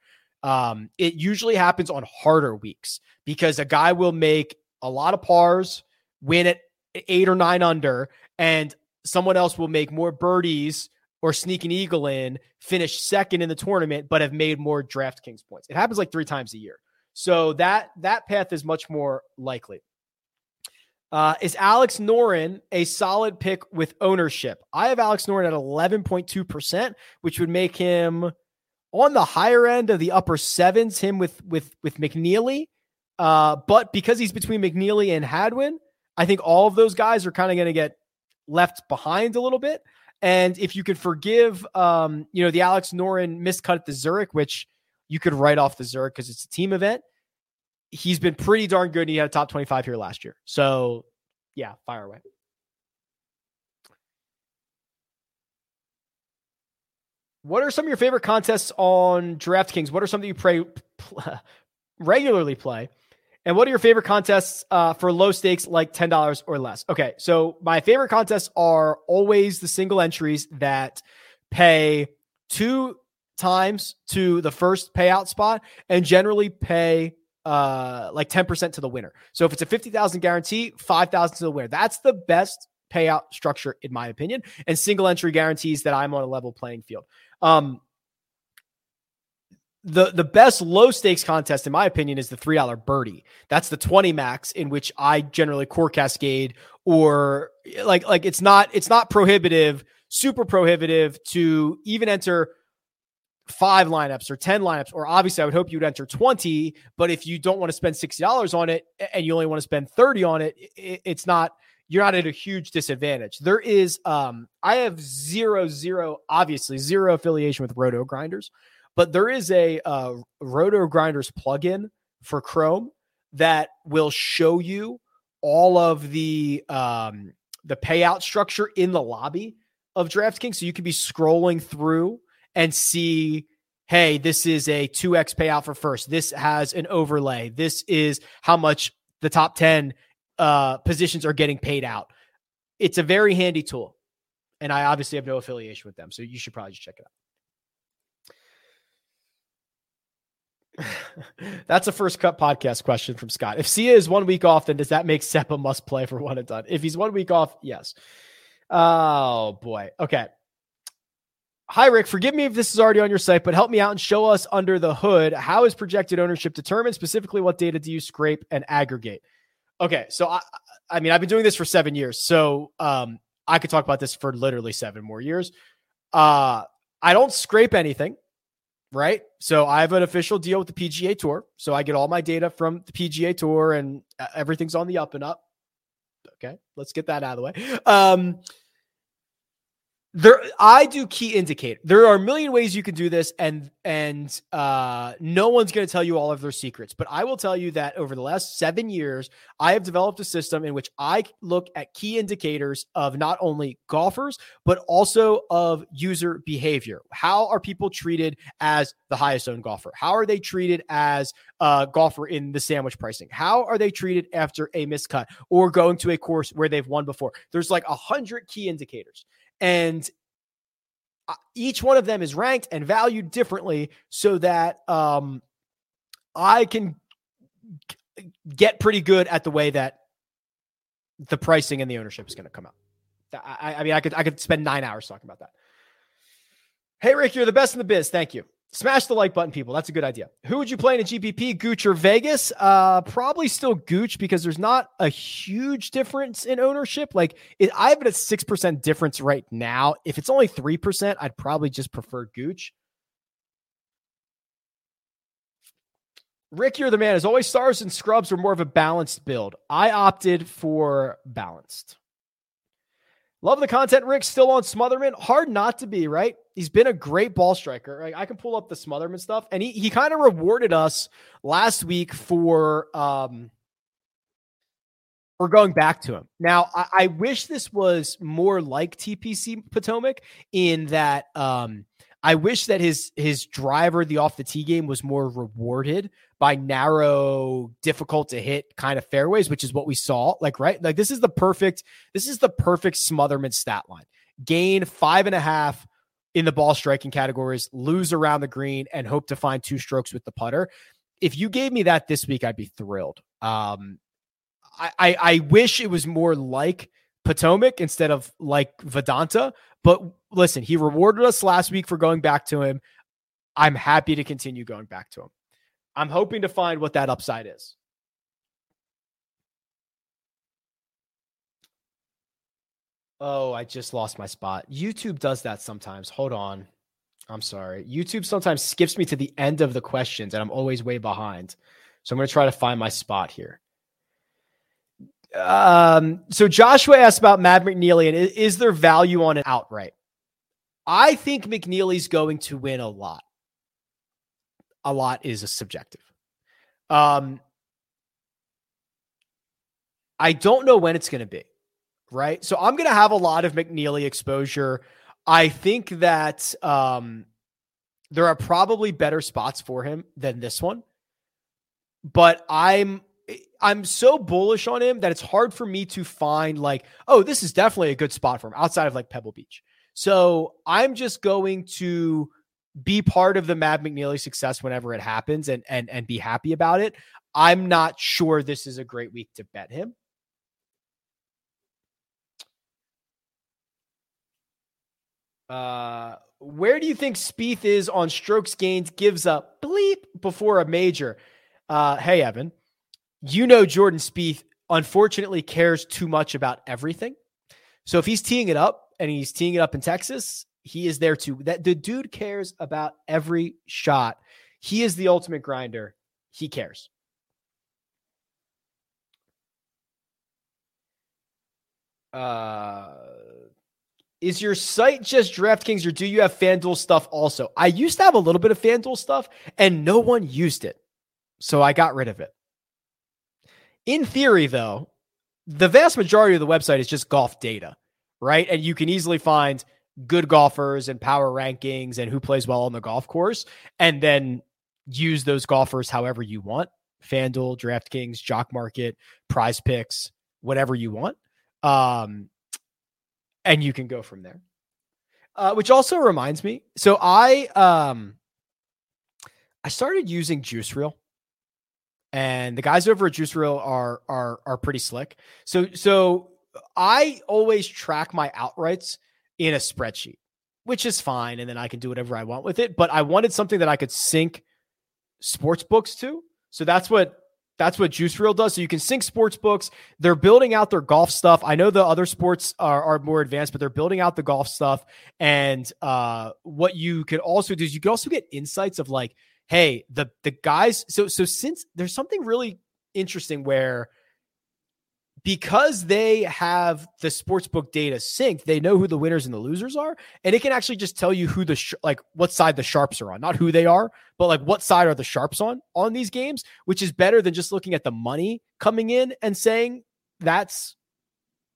Speaker 2: Um, it usually happens on harder weeks because a guy will make a lot of pars, win at eight or nine under, and someone else will make more birdies or sneak an eagle in, finish second in the tournament, but have made more DraftKings points. It happens like three times a year. So that that path is much more likely. Uh, is Alex Noren a solid pick with ownership? I have Alex Noren at 11.2%, which would make him on the higher end of the upper sevens, him with with with McNealy. Uh, but because he's between McNealy and Hadwin, I think all of those guys are kind of going to get left behind a little bit. And if you could forgive, um, you know, the Alex Noren miscut at the Zurich, which you could write off the Zurich because it's a team event. He's been pretty darn good. He had a top 25 here last year. So, yeah, fire away. What are some of your favorite contests on DraftKings? What are some that you pray, regularly play? And what are your favorite contests uh, for low stakes, like ten dollars or less? Okay, so my favorite contests are always the single entries that pay two times to the first payout spot, and generally pay uh, like ten percent to the winner. So if it's a fifty thousand guarantee, five thousand to the winner. That's the best payout structure in my opinion, and single entry guarantees that I'm on a level playing field. Um, the the best low stakes contest in my opinion is the three dollar birdie. That's the twenty max in which I generally core cascade or like like it's not it's not prohibitive, super prohibitive to even enter five lineups or 10 lineups, or obviously I would hope you'd enter 20. But if you don't want to spend $60 on it and you only want to spend 30 on it, it's not, you're not at a huge disadvantage. There is, um, I have zero, zero, obviously zero affiliation with Roto Grinders. But there is a uh, Roto Grinders plugin for Chrome that will show you all of the um, the payout structure in the lobby of DraftKings. So you could be scrolling through and see, hey, this is a 2x payout for first. This has an overlay. This is how much the top 10 uh, positions are getting paid out. It's a very handy tool. And I obviously have no affiliation with them. So you should probably just check it out. That's a first cut podcast question from Scott. If Sia is one week off, then does that make Sepp a must play for one and done? If he's one week off, yes. Oh boy. Okay. Hi, Rick. Forgive me if this is already on your site, but help me out and show us under the hood how is projected ownership determined? Specifically, what data do you scrape and aggregate? Okay, so I, I mean, I've been doing this for seven years, so um, I could talk about this for literally seven more years. Uh, I don't scrape anything right? So I have an official deal with the PGA Tour. So I get all my data from the PGA Tour and uh, everything's on the up and up. Okay, let's get that out of the way. Um, there i do key indicate there are a million ways you can do this and and uh no one's going to tell you all of their secrets. But i will tell you that over the last seven years i have developed a system in which i look at key indicators of not only golfers but also of user behavior. How are people treated as the highest owned golfer? How are they treated as a golfer in the sandwich pricing? How are they treated after a miscut or going to a course where they've won before? There's like a hundred key indicators and uh, each one of them is ranked and valued differently so that um, I can get pretty good at the way that the pricing and the ownership is going to come out. I, I, mean, I could I could spend nine hours talking about that. Hey, Rick, you're the best in the biz. Thank you. Smash the like button, people. That's a good idea. Who would you play in a GPP, Gooch or Vegas? Uh, probably still Gooch because there's not a huge difference in ownership. Like it, I have it at six percent difference right now. If it's only three percent, I'd probably just prefer Gooch. Rick, you're the man. As always, stars and scrubs were more of a balanced build. I opted for balanced. Love the content, Rick. Still on Smotherman. Hard not to be, right? He's been a great ball striker. Right? I can pull up the Smotherman stuff. And he, he kind of rewarded us last week for um we're going back to him. Now, I, I, wish this was more like TPC Potomac in that um, I wish that his his driver, the off the tee game, was more rewarded by narrow, difficult to hit kind of fairways, which is what we saw. Like, right? Like this is the perfect, this is the perfect Smotherman stat line. Gain five and a half in the ball striking categories, lose around the green, and hope to find two strokes with the putter. If you gave me that this week, I'd be thrilled. Um, I, I, I wish it was more like Potomac instead of like Vedanta. But listen, he rewarded us last week for going back to him. I'm happy to continue going back to him. I'm hoping to find what that upside is. Oh, I just lost my spot. YouTube does that sometimes. Hold on. I'm sorry. YouTube sometimes skips me to the end of the questions and I'm always way behind. So I'm going to try to find my spot here. Um, so Joshua asked about Matt McNealy and is, is there value on it outright? I think McNealy's going to win a lot. A lot is a subjective. Um, I don't know when it's going to be right? So I'm going to have a lot of McNealy exposure. I think that um, there are probably better spots for him than this one, but I'm I'm so bullish on him that it's hard for me to find like, oh, this is definitely a good spot for him outside of like Pebble Beach. So I'm just going to be part of the Matt McNealy success whenever it happens and and and be happy about it. I'm not sure this is a great week to bet him. Uh, where do you think Spieth is on strokes gains? Gives up bleep before a major. Uh, hey, Evan, you know Jordan Spieth unfortunately cares too much about everything. So if he's teeing it up and he's teeing it up in Texas, he is there too. That the dude cares about every shot. He is the ultimate grinder. He cares. Uh is your site just DraftKings or do you have FanDuel stuff also? I used to have a little bit of FanDuel stuff and no one used it. So I got rid of it. In theory, though, the vast majority of the website is just golf data, right? And you can easily find good golfers and power rankings and who plays well on the golf course and then use those golfers however you want. FanDuel, DraftKings, Jock Market, Prize Picks, whatever you want. Um, and you can go from there. Uh, which also reminds me, so I um I started using Juice Reel, and the guys over at Juice Reel are are are pretty slick. So so I always track my outrights in a spreadsheet, which is fine, and then I can do whatever I want with it. But I wanted something that I could sync sports books to. So that's what that's what Juice Reel does. So you can sync sports books. They're building out their golf stuff. I know the other sports are, are more advanced, but they're building out the golf stuff. And uh, what you could also do is you could also get insights of like, hey, the the guys. So so since there's something really interesting where because they have the sportsbook data synced, they know who the winners and the losers are, and it can actually just tell you who the sh- like what side the sharps are on, not who they are, but like what side are the sharps on on these games, which is better than just looking at the money coming in and saying that's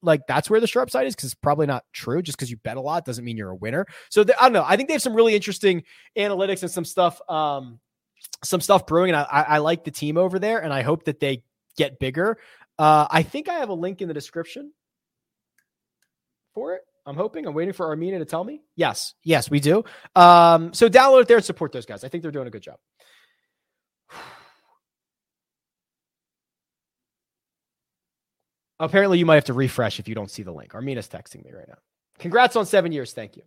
Speaker 2: like that's where the sharp side is because it's probably not true. Just because you bet a lot doesn't mean you're a winner. So I don't know. I think they have some really interesting analytics and some stuff, um, some stuff brewing, and I, I like the team over there, and I hope that they get bigger. Uh, I think I have a link in the description for it. I'm hoping. I'm waiting for Armina to tell me. Yes, yes, we do. Um, so download it there and support those guys. I think they're doing a good job. Apparently, you might have to refresh if you don't see the link. Armina's texting me right now. Congrats on seven years. Thank you.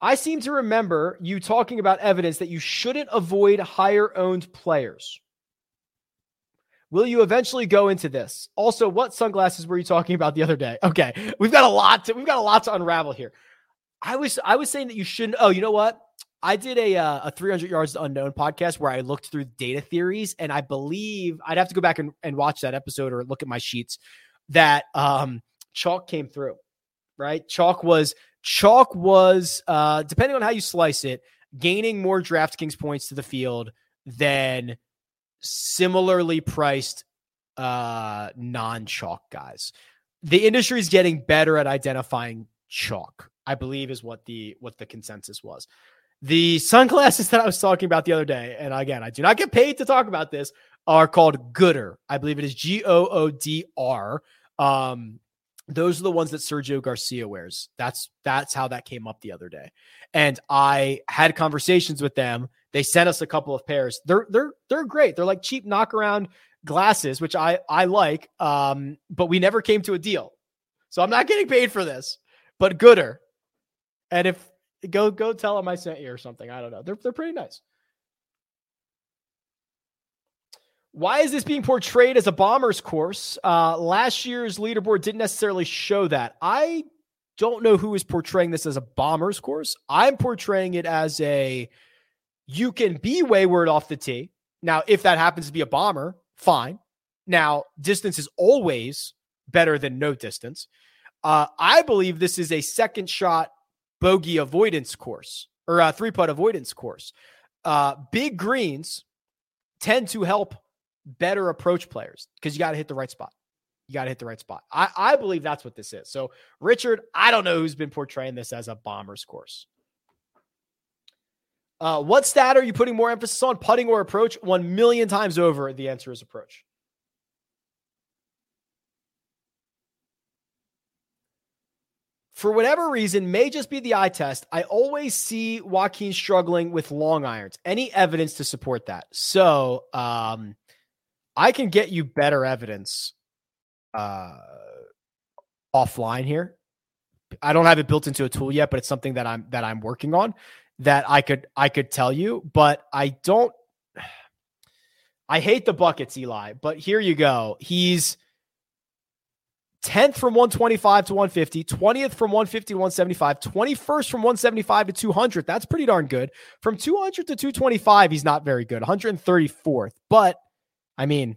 Speaker 2: I seem to remember you talking about evidence that you shouldn't avoid higher owned players. Will you eventually go into this? Also, what sunglasses were you talking about the other day? Okay, we've got a lot to we've got a lot to unravel here. I was I was saying that you shouldn't. Oh, you know what? I did a uh, a 300 yards to unknown podcast where I looked through data theories, and I believe I'd have to go back and, and watch that episode or look at my sheets. That um, chalk came through, right? Chalk was chalk was uh, depending on how you slice it, gaining more DraftKings points to the field than similarly priced uh, non chalk guys. The industry is getting better at identifying chalk. I believe is what the what the consensus was. The sunglasses that I was talking about the other day, and again, I do not get paid to talk about this, are called Goodr. I believe it is G O O D R. Um, those are the ones that Sergio Garcia wears. That's that's how that came up the other day. And I had conversations with them. They sent us a couple of pairs. They're they're they're great. They're like cheap knockaround glasses, which I I like. Um, but we never came to a deal. So I'm not getting paid for this. But Goodr. And if go go tell them I sent you or something. I don't know. They're they're pretty nice. Why is this being portrayed as a bombers course? Uh, last year's leaderboard didn't necessarily show that. I don't know who is portraying this as a bombers course. I'm portraying it as a you can be wayward off the tee. Now, if that happens to be a bomber, fine. Now, distance is always better than no distance. Uh, I believe this is a second shot bogey avoidance course or a three putt avoidance course. Uh, big greens tend to help better approach players because you got to hit the right spot. You got to hit the right spot. I, I believe that's what this is. So, Richard, I don't know who's been portraying this as a bomber's course. Uh, what stat are you putting more emphasis on, putting or approach? One million times over, the answer is approach. For whatever reason, may just be the eye test. I always see Joaquin struggling with long irons. Any evidence to support that? So, um, I can get you better evidence uh, offline here. I don't have it built into a tool yet, but it's something that I'm that I'm working on that I could I could tell you, but I don't I hate the buckets, Eli, but here you go. He's 10th from 125 to 150, 20th from 150 to 175, 21st from 175 to 200. That's pretty darn good. From 200 to 225, he's not very good. 134th. But I mean,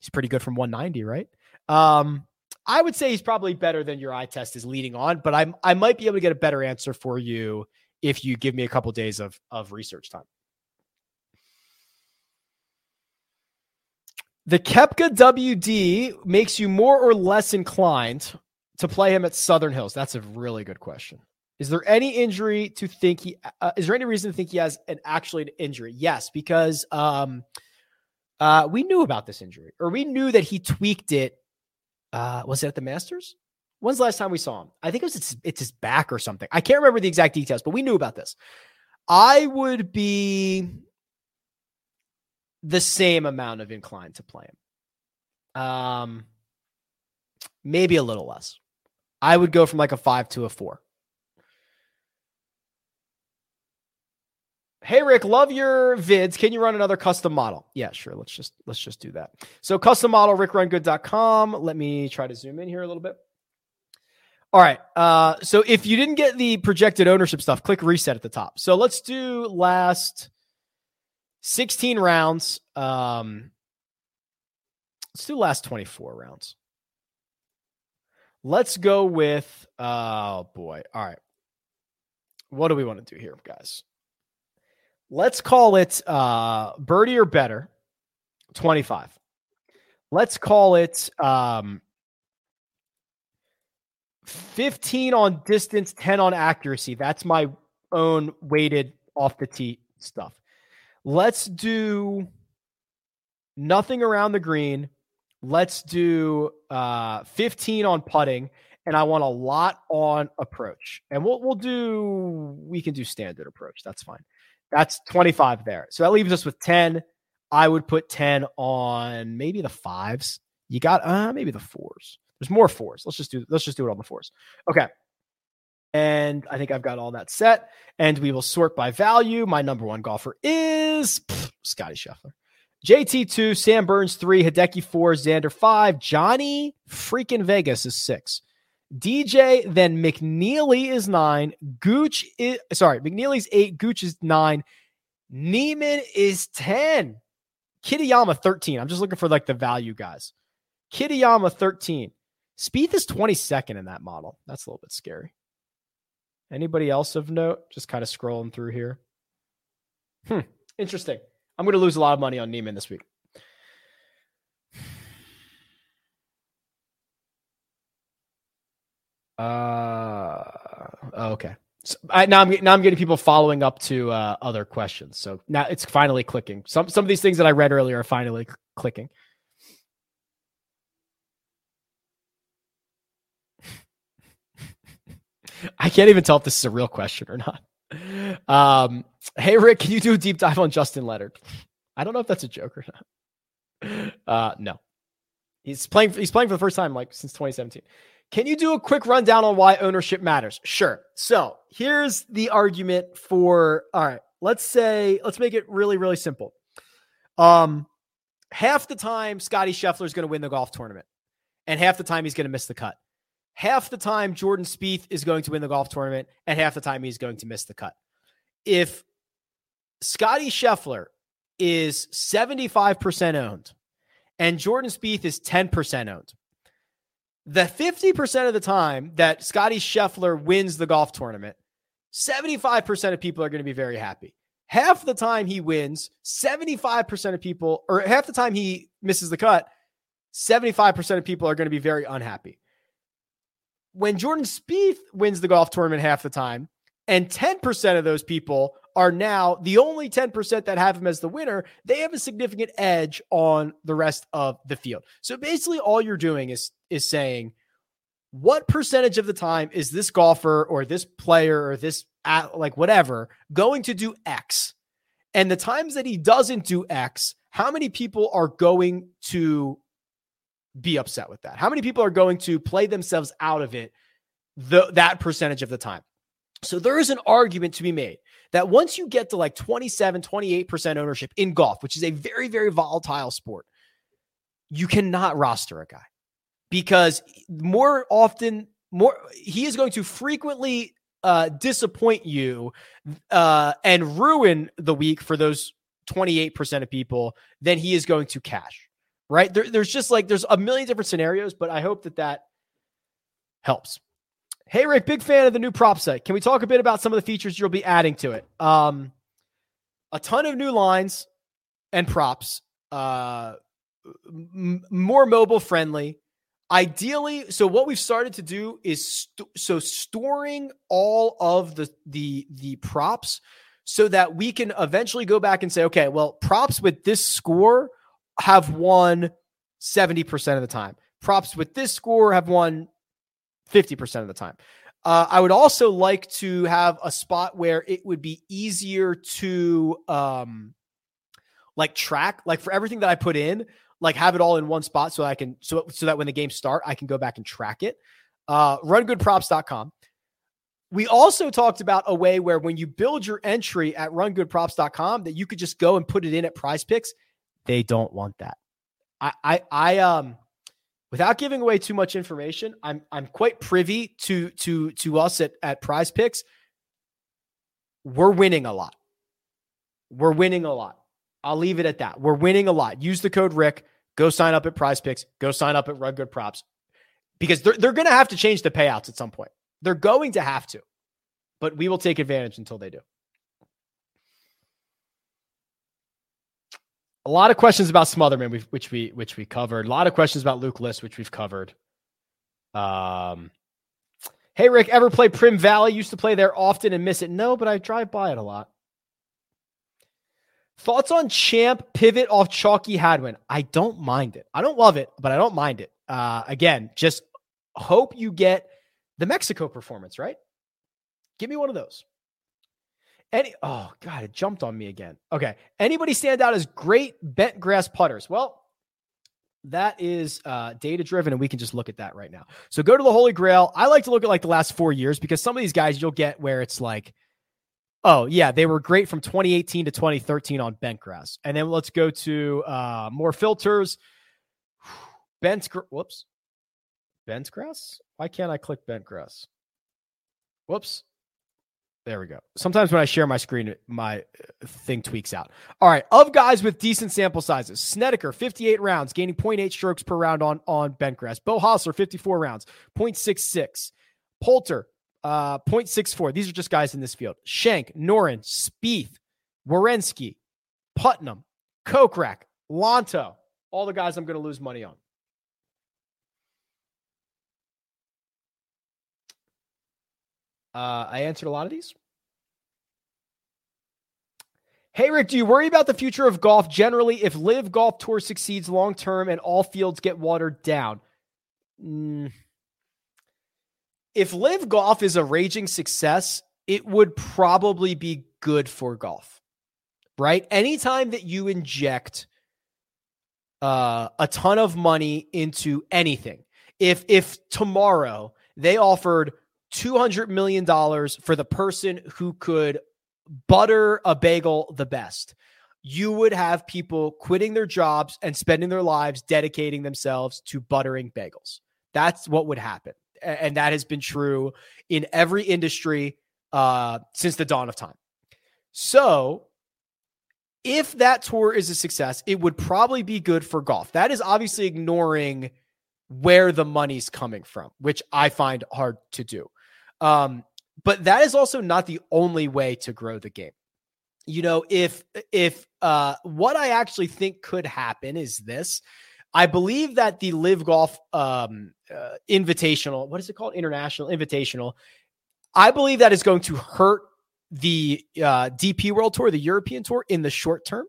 Speaker 2: he's pretty good from 190, right? Um, I would say he's probably better than your eye test is leading on, but I'm I might be able to get a better answer for you if you give me a couple days of of research time. The Koepka WD makes you more or less inclined to play him at Southern Hills. That's a really good question. Is there any injury to think he? Uh, is there any reason to think he has an actually an injury? Yes, because um, uh, we knew about this injury, or we knew that he tweaked it. Uh, was it at the Masters? When's the last time we saw him? I think it was it's, it's his back or something. I can't remember the exact details, but we knew about this. I would be the same amount of inclined to play him. Um, maybe a little less. I would go from like a five to a four. Hey Rick, love your vids. Can you run another custom model? Yeah, sure. Let's just let's just do that. So custom model rickrungood.com. Let me try to zoom in here a little bit. All right. Uh, so if you didn't get the projected ownership stuff, click reset at the top. So let's do last 16 rounds. Um, let's do last 24 rounds. Let's go with, oh boy. All right. What do we want to do here, guys? Let's call it uh, birdie or better, 25. Let's call it um, 15 on distance, 10 on accuracy. That's my own weighted off the tee stuff. Let's do nothing around the green. Let's do uh, 15 on putting, and I want a lot on approach. And we'll we'll do we can do standard approach. That's fine. That's 25 there. So that leaves us with 10. I would put 10 on maybe the fives. You got uh maybe the fours. There's more fours. Let's just do let's just do it on the fours. Okay. And I think I've got all that set. And we will sort by value. My number one golfer is Scotty Scheffler. JT2, Sam Burns 3, Hideki 4, Xander 5, Johnny freaking Vegas is 6. DJ, then McNealy is 9, Gooch is sorry, McNealy's 8, Gooch is 9, Niemann is 10. Kitayama 13. I'm just looking for like the value guys. Kitayama 13. Spieth is 22nd in that model. That's a little bit scary. Anybody else of note? Just kind of scrolling through here. Hmm. Interesting. I'm going to lose a lot of money on Niemann this week. Uh, oh, okay. So I, now I'm now I'm getting people following up to uh, other questions. So now it's finally clicking. Some some of these things that I read earlier are finally clicking. I can't even tell if this is a real question or not. Um, hey Rick, can you do a deep dive on Justin Leonard? I don't know if that's a joke or not. Uh, no, he's playing. He's playing for the first time like since 2017. Can you do a quick rundown on why ownership matters? Sure. So here's the argument for all right, let's say, let's make it really, really simple. Um, half the time Scotty Scheffler is going to win the golf tournament, and half the time he's going to miss the cut. Half the time Jordan Spieth is going to win the golf tournament, and half the time he's going to miss the cut. If Scotty Scheffler is 75% owned and Jordan Spieth is 10% owned, the 50% of the time that Scotty Scheffler wins the golf tournament, 75% of people are going to be very happy. Half the time he wins, 75% of people, or half the time he misses the cut, 75% of people are going to be very unhappy. When Jordan Spieth wins the golf tournament half the time, and 10% of those people are now the only 10% that have him as the winner, they have a significant edge on the rest of the field. So basically all you're doing is is saying what percentage of the time is this golfer or this player or this like whatever going to do X? And the times that he doesn't do X, how many people are going to be upset with that? How many people are going to play themselves out of it the, that percentage of the time? So there is an argument to be made that once you get to like 27, 28% ownership in golf, which is a very, very volatile sport, you cannot roster a guy because more often, more he is going to frequently uh, disappoint you uh, and ruin the week for those 28% of people than he is going to cash. Right? There, there's just like there's a million different scenarios, but I hope that that helps. Hey, Rick, big fan of the new prop site. Can we talk a bit about some of the features you'll be adding to it? Um, a ton of new lines and props, uh, m- more mobile friendly. Ideally, so what we've started to do is st- so storing all of the the the props so that we can eventually go back and say, okay, well, props with this score have won 70% of the time. Props with this score have won 50% of the time. Uh, I would also like to have a spot where it would be easier to um, like track, like for everything that I put in, like have it all in one spot so I can so so that when the games start, I can go back and track it. Uh, rungoodprops.com. We also talked about a way where when you build your entry at rungoodprops.com that you could just go and put it in at prize picks. They don't want that. I I I um without giving away too much information, I'm I'm quite privy to to to us at at Prize Picks. We're winning a lot. We're winning a lot. I'll leave it at that. We're winning a lot. Use the code Rick. Go sign up at Prize Picks. Go sign up at Run Good Props because they're they're going to have to change the payouts at some point. They're going to have to, but we will take advantage until they do. A lot of questions about Smotherman, which we which we covered. A lot of questions about Luke List, which we've covered. Um, hey Rick, ever play Primm Valley? Used to play there often and miss it. No, but I drive by it a lot. Thoughts on Champ pivot off Chalky Hadwin? I don't mind it. I don't love it, but I don't mind it. Uh, again, just hope you get the Mexico performance right. Give me one of those. Any oh god, it jumped on me again. Okay. Anybody stand out as great bent grass putters? Well, that is uh, data driven, and we can just look at that right now. So go to the Holy Grail. I like to look at like the last four years because some of these guys you'll get where it's like, oh yeah, they were great from 2018 to 2013 on bent grass, and then let's go to uh, more filters. Bent, whoops, bent grass. Why can't I click bent grass? Whoops. There we go. Sometimes when I share my screen, my uh, thing tweaks out. All right. Of guys with decent sample sizes, Snedeker, 58 rounds, gaining 0.8 strokes per round on, on bent grass. Beau Hossler, 54 rounds, 0.66. Poulter, uh, 0.64. These are just guys in this field. Shank, Noren, Spieth, Werenski, Putnam, Kokrak, Lanto. All the guys I'm going to lose money on. Uh, I answered a lot of these. Hey, Rick, do you worry about the future of golf generally if Live Golf Tour succeeds long term and all fields get watered down? Mm. If Live Golf is a raging success, it would probably be good for golf, right? Anytime that you inject uh, a ton of money into anything, if if tomorrow they offered two hundred million dollars for the person who could butter a bagel the best, you would have people quitting their jobs and spending their lives dedicating themselves to buttering bagels. That's what would happen. And that has been true in every industry uh, since the dawn of time. So, if that tour is a success, it would probably be good for golf. That is obviously ignoring where the money's coming from, which I find hard to do. Um, but that is also not the only way to grow the game. You know, if if uh, what I actually think could happen is this. I believe that the Live Golf um, uh, Invitational, what is it called? International Invitational. I believe that is going to hurt the uh, DP World Tour, the European Tour, in the short term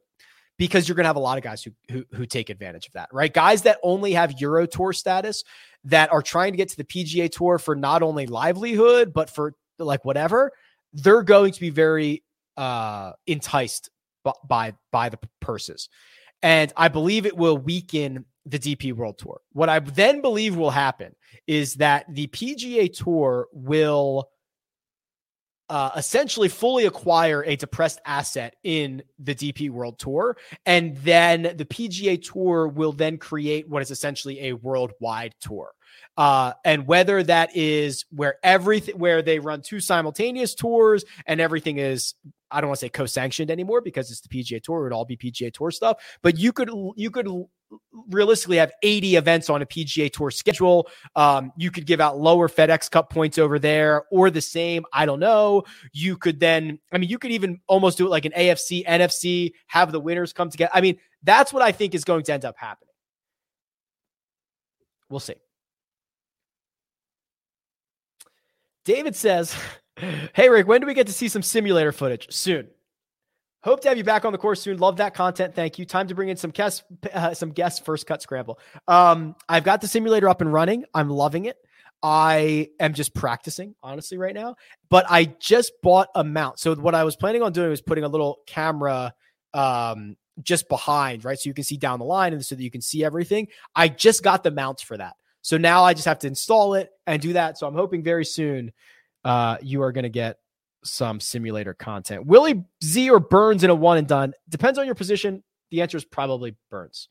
Speaker 2: because you're going to have a lot of guys who, who, who take advantage of that, right? Guys that only have Euro Tour status that are trying to get to the PGA Tour for not only livelihood but for like whatever, they're going to be very uh, enticed by, by by the purses, and I believe it will weaken the DP World Tour. What I then believe will happen is that the PGA Tour will uh, essentially fully acquire a depressed asset in the DP World Tour. And then the PGA Tour will then create what is essentially a worldwide tour. Uh, and whether that is where everything, where they run two simultaneous tours and everything is, I don't want to say co-sanctioned anymore because it's the PGA Tour. It would all be PGA Tour stuff. But you could, you could realistically have 80 events on a PGA Tour schedule. Um, you could give out lower FedEx Cup points over there or the same. I don't know. You could then, I mean, you could even almost do it like an AFC, NFC, have the winners come together. I mean, that's what I think is going to end up happening. We'll see. David says, Hey, Rick, when do we get to see some simulator footage? Soon. Hope to have you back on the course soon. Love that content. Thank you. Time to bring in some guests. Uh, some guests. First cut scramble. Um, I've got the simulator up and running. I'm loving it. I am just practicing honestly right now, but I just bought a mount. So what I was planning on doing was putting a little camera um, just behind, right? So you can see down the line and so that you can see everything. I just got the mounts for that. So now I just have to install it and do that. So I'm hoping very soon uh, you are going to get some simulator content. Willie Z or Burns in a one and done? Depends on your position. The answer is probably Burns.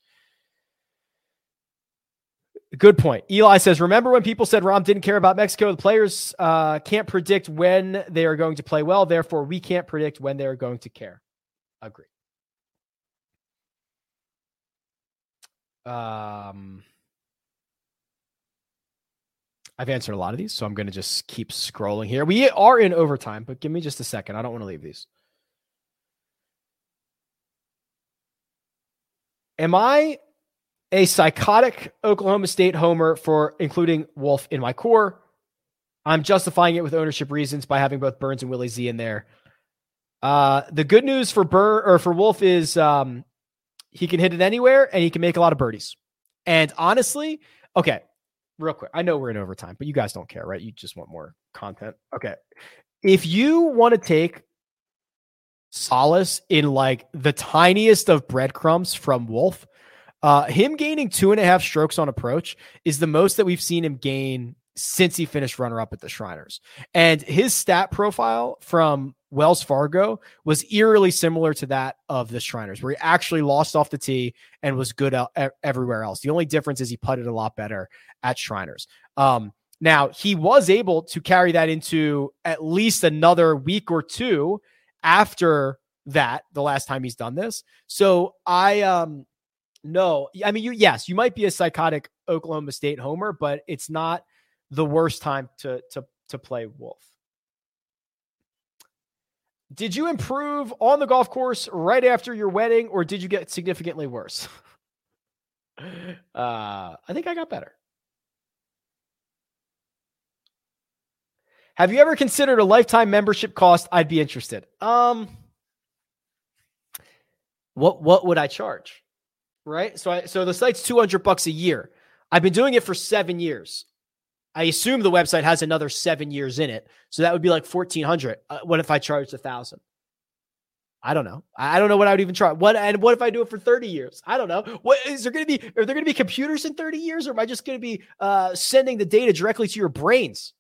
Speaker 2: Good point. Eli says, Remember when people said Rahm didn't care about Mexico? The players uh, can't predict when they are going to play well. Therefore, we can't predict when they are going to care. Agree. Um, I've answered a lot of these, so I'm going to just keep scrolling here. We are in overtime, but give me just a second. I don't want to leave these. Am I a psychotic Oklahoma State homer for including Wolff in my core? I'm justifying it with ownership reasons by having both Burns and Willie Z in there. Uh, the good news for Burr or for Wolff is um, he can hit it anywhere and he can make a lot of birdies. And honestly, okay, real quick. I know we're in overtime, but you guys don't care, right? You just want more content. Okay. If you want to take solace in like the tiniest of breadcrumbs from Wolff, uh, him gaining two and a half strokes on approach is the most that we've seen him gain since he finished runner up at the Shriners. And his stat profile from Wells Fargo was eerily similar to that of the Shriners, where he actually lost off the tee and was good everywhere else. The only difference is he putted a lot better at Shriners. Um, now, he was able to carry that into at least another week or two after that, the last time he's done this. So I, um, no, I mean, you, yes, you might be a psychotic Oklahoma State homer, but it's not the worst time to, to, to play Wolff. Did you improve on the golf course right after your wedding, or did you get significantly worse? uh, I think I got better. Have you ever considered a lifetime membership cost? I'd be interested. Um, what what would I charge? Right. So I so the site's two hundred bucks a year. I've been doing it for seven years. I assume the website has another seven years in it, so that would be like fourteen hundred. Uh, what if I charged a thousand? I don't know. I don't know what I would even try. What and what if I do it for 30 years? I don't know. What is there going to be? Are there going to be computers in 30 years, or am I just going to be uh, sending the data directly to your brains?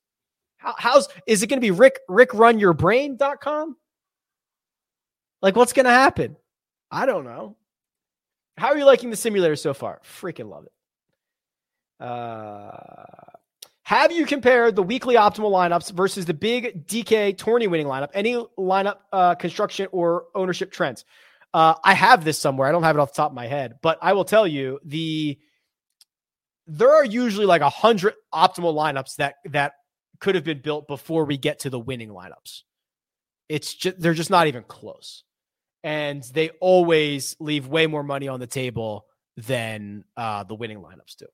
Speaker 2: How, how's is it going to be Rick Rick Run Your RickRunYourBrain.com? Like, what's going to happen? I don't know. How are you liking the simulator so far? Freaking love it. Uh, have you compared the weekly optimal lineups versus the big DK tourney winning lineup? Any lineup uh, construction or ownership trends? Uh, I have this somewhere. I don't have it off the top of my head, but I will tell you the there are usually like a hundred optimal lineups that that could have been built before we get to the winning lineups. It's just they're just not even close, and they always leave way more money on the table than uh, the winning lineups do.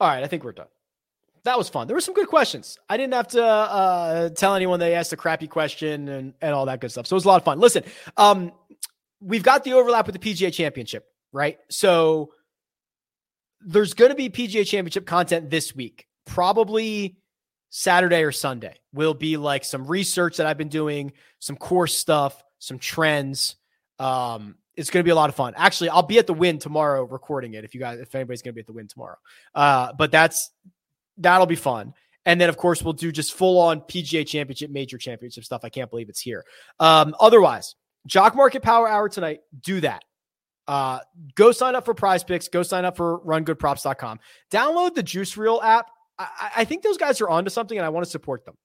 Speaker 2: All right, I think we're done. That was fun. There were some good questions. I didn't have to uh, tell anyone they asked a crappy question and, and all that good stuff. So it was a lot of fun. Listen, um, we've got the overlap with the PGA Championship, right? So there's going to be PGA Championship content this week, probably Saturday or Sunday. Will be like some research that I've been doing, some course stuff, some trends. Um, it's going to be a lot of fun. Actually, I'll be at the win tomorrow recording it. If you guys, if anybody's going to be at the win tomorrow, uh, but that's that'll be fun. And then, of course, we'll do just full on PGA Championship, Major Championship stuff. I can't believe it's here. Um, otherwise, Jock Market Power Hour tonight. Do that. Uh, go sign up for Prize Picks. Go sign up for RunGoodProps.com. Download the Juice Reel app. I, I think those guys are onto something, and I want to support them.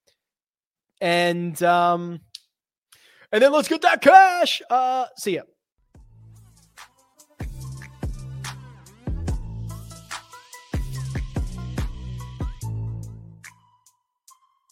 Speaker 2: And um, and then let's get that cash. Uh, see ya.